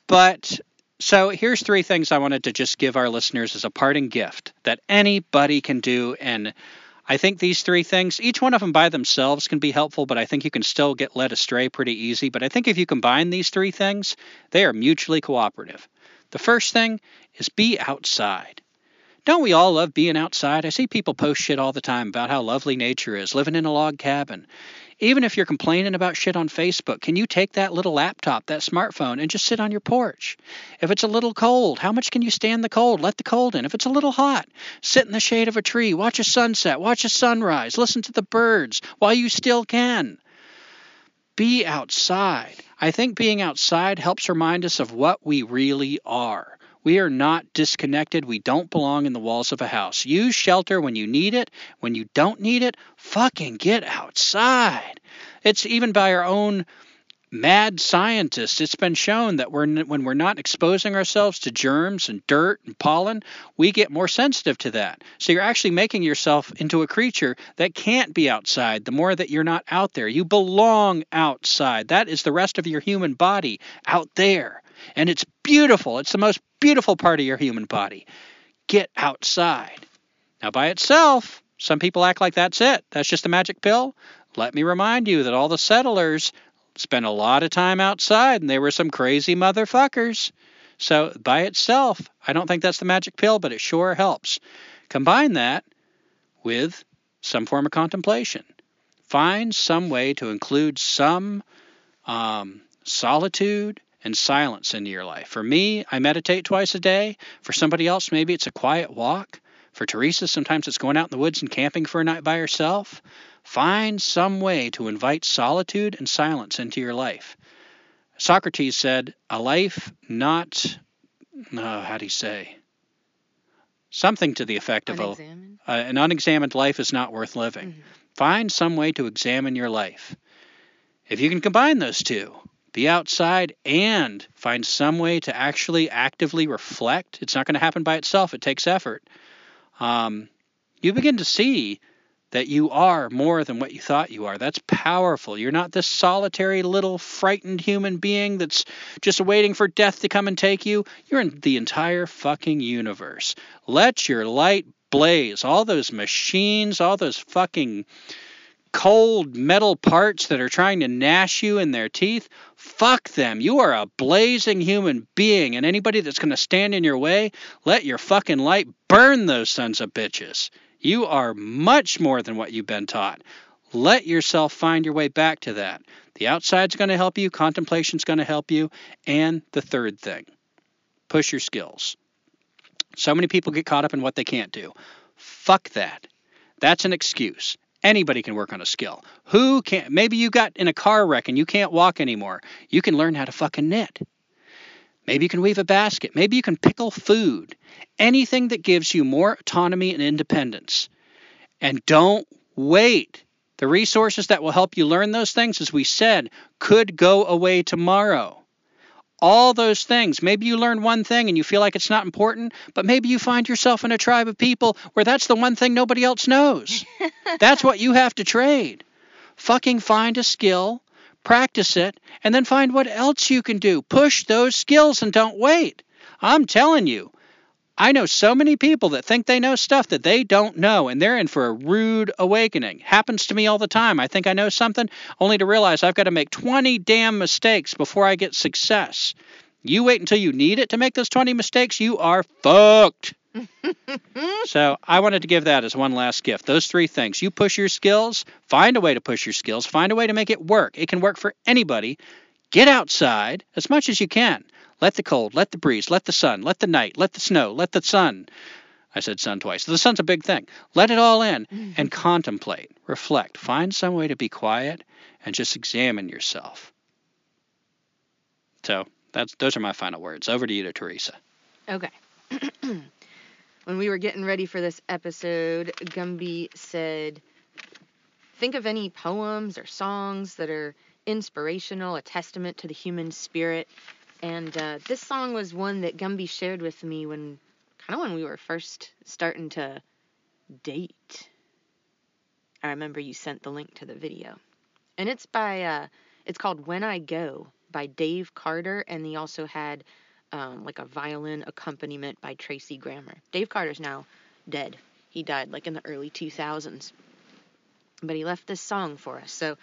but so here's three things I wanted to just give our listeners as a parting gift that anybody can do. And I think these three things, each one of them by themselves can be helpful, but I think you can still get led astray pretty easy. But I think if you combine these three things, they are mutually cooperative. The first thing is be outside. Don't we all love being outside? I see people post shit all the time about how lovely nature is, living in a log cabin. Even if you're complaining about shit on Facebook, can you take that little laptop, that smartphone, and just sit on your porch? If it's a little cold, how much can you stand the cold? Let the cold in. If it's a little hot, sit in the shade of a tree, watch a sunset, watch a sunrise, listen to the birds while you still can. be outside. I think being outside helps remind us of what we really are. We are not disconnected. We don't belong in the walls of a house. Use shelter when you need it. When you don't need it, fucking get outside. It's even by our own mad scientists, it's been shown that we're, when we're not exposing ourselves to germs and dirt and pollen, we get more sensitive to that. So you're actually making yourself into a creature that can't be outside the more that you're not out there. You belong outside. That is the rest of your human body out there. And it's beautiful. It's the most beautiful part of your human body. Get outside. Now, by itself, some people act like that's it. That's just a magic pill. Let me remind you that all the settlers spent a lot of time outside and they were some crazy motherfuckers. So, by itself, I don't think that's the magic pill, but it sure helps. Combine that with some form of contemplation. Find some way to include some um, solitude and silence into your life. For me, I meditate twice a day. For somebody else, maybe it's a quiet walk. For Teresa, sometimes it's going out in the woods and camping for a night by herself. Find some way to invite solitude and silence into your life. Socrates said, A life not, uh, how do you say? Something to the effect of a, uh, an unexamined life is not worth living. Mm-hmm. Find some way to examine your life. If you can combine those two, be outside and find some way to actually actively reflect, it's not going to happen by itself, it takes effort. Um, you begin to see that you are more than what you thought you are. That's powerful. You're not this solitary little frightened human being that's just waiting for death to come and take you. You're in the entire fucking universe. Let your light blaze. All those machines, all those fucking cold metal parts that are trying to gnash you in their teeth, fuck them. You are a blazing human being, and anybody that's going to stand in your way, let your fucking light burn those sons of bitches. You are much more than what you've been taught. Let yourself find your way back to that. The outside's going to help you, contemplation's going to help you, and the third thing push your skills. So many people get caught up in what they can't do. Fuck that. That's an excuse. Anybody can work on a skill. Who can maybe you got in a car wreck and you can't walk anymore. You can learn how to fucking knit. Maybe you can weave a basket. Maybe you can pickle food. Anything that gives you more autonomy and independence. And don't wait. The resources that will help you learn those things, as we said, could go away tomorrow. All those things. Maybe you learn one thing and you feel like it's not important, but maybe you find yourself in a tribe of people where that's the one thing nobody else knows. <laughs> that's what you have to trade. Fucking find a skill practice it, and then find what else you can do. Push those skills and don't wait. I'm telling you, I know so many people that think they know stuff that they don't know, and they're in for a rude awakening. Happens to me all the time. I think I know something, only to realize I've got to make 20 damn mistakes before I get success. You wait until you need it to make those 20 mistakes, you are fucked. <laughs> so I wanted to give that as one last gift. Those three things. You push your skills, find a way to push your skills, find a way to make it work. It can work for anybody. Get outside as much as you can. Let the cold, let the breeze, let the sun, let the night, let the snow, let the sun. I said sun twice. The sun's a big thing. Let it all in <laughs> and contemplate, reflect, find some way to be quiet and just examine yourself. So that's those are my final words. Over to you to Teresa. Okay. <clears throat> when we were getting ready for this episode, Gumby said, Think of any poems or songs that are inspirational, a testament to the human spirit. And uh, this song was one that Gumby shared with me when, kind of when we were first starting to date. I remember you sent the link to the video. And it's by, uh, it's called When I Go by Dave Carter, and he also had um, like a violin accompaniment by Tracy Grammer. Dave Carter's now dead. He died like in the early 2000s. But he left this song for us. So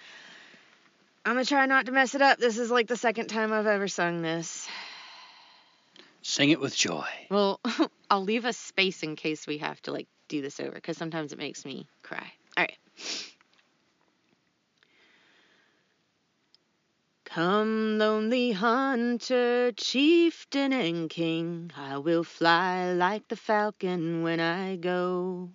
I'm going to try not to mess it up. This is like the second time I've ever sung this. Sing it with joy. Well, <laughs> I'll leave a space in case we have to like do this over because sometimes it makes me cry. All right. Come, lonely hunter, chieftain and king, I will fly like the falcon when I go.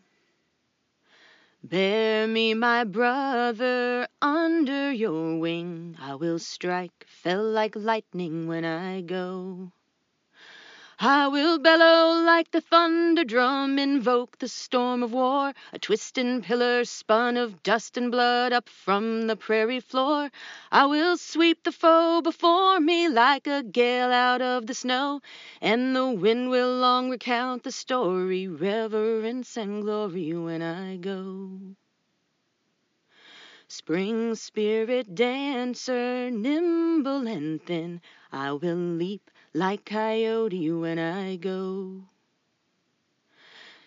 Bear me, my brother, under your wing. I will strike, fell like lightning when I go. I will bellow like the thunder drum, invoke the storm of war, a twisting pillar spun of dust and blood up from the prairie floor. I will sweep the foe before me like a gale out of the snow, and the wind will long recount the story, reverence and glory when I go. Spring spirit dancer, nimble and thin, I will leap like coyote when I go.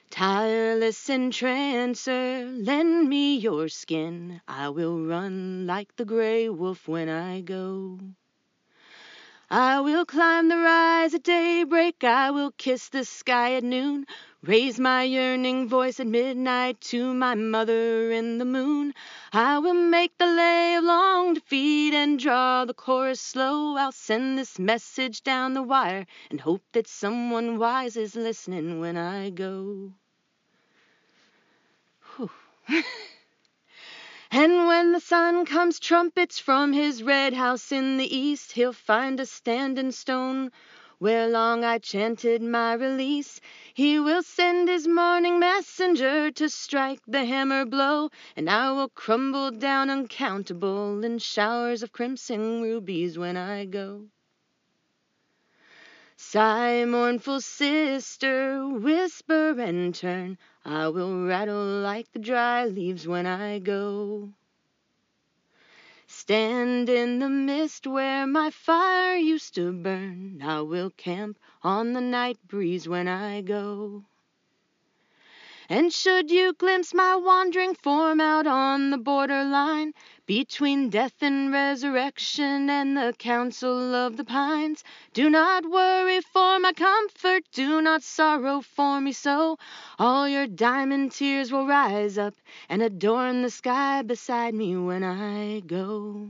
Tireless entrancer, lend me your skin. I will run like the gray wolf when I go. I will climb the rise at daybreak. I will kiss the sky at noon. Raise my yearning voice at midnight to my mother in the moon. I will make the lay of long defeat and draw the chorus slow. I'll send this message down the wire and hope that someone wise is listening when I go. <laughs> And when the sun comes trumpets from his red house in the east, he'll find a standing stone where long I chanted my release. He will send his morning messenger to strike the hammer blow, and I will crumble down uncountable in showers of crimson rubies when I go. Sigh, mournful sister, whisper and turn. I will rattle like the dry leaves when I go. Stand in the mist where my fire used to burn. I will camp on the night breeze when I go. And should you glimpse my wandering form out on the borderline between death and resurrection and the council of the pines, do not worry for my comfort, do not sorrow for me so. All your diamond tears will rise up and adorn the sky beside me when I go.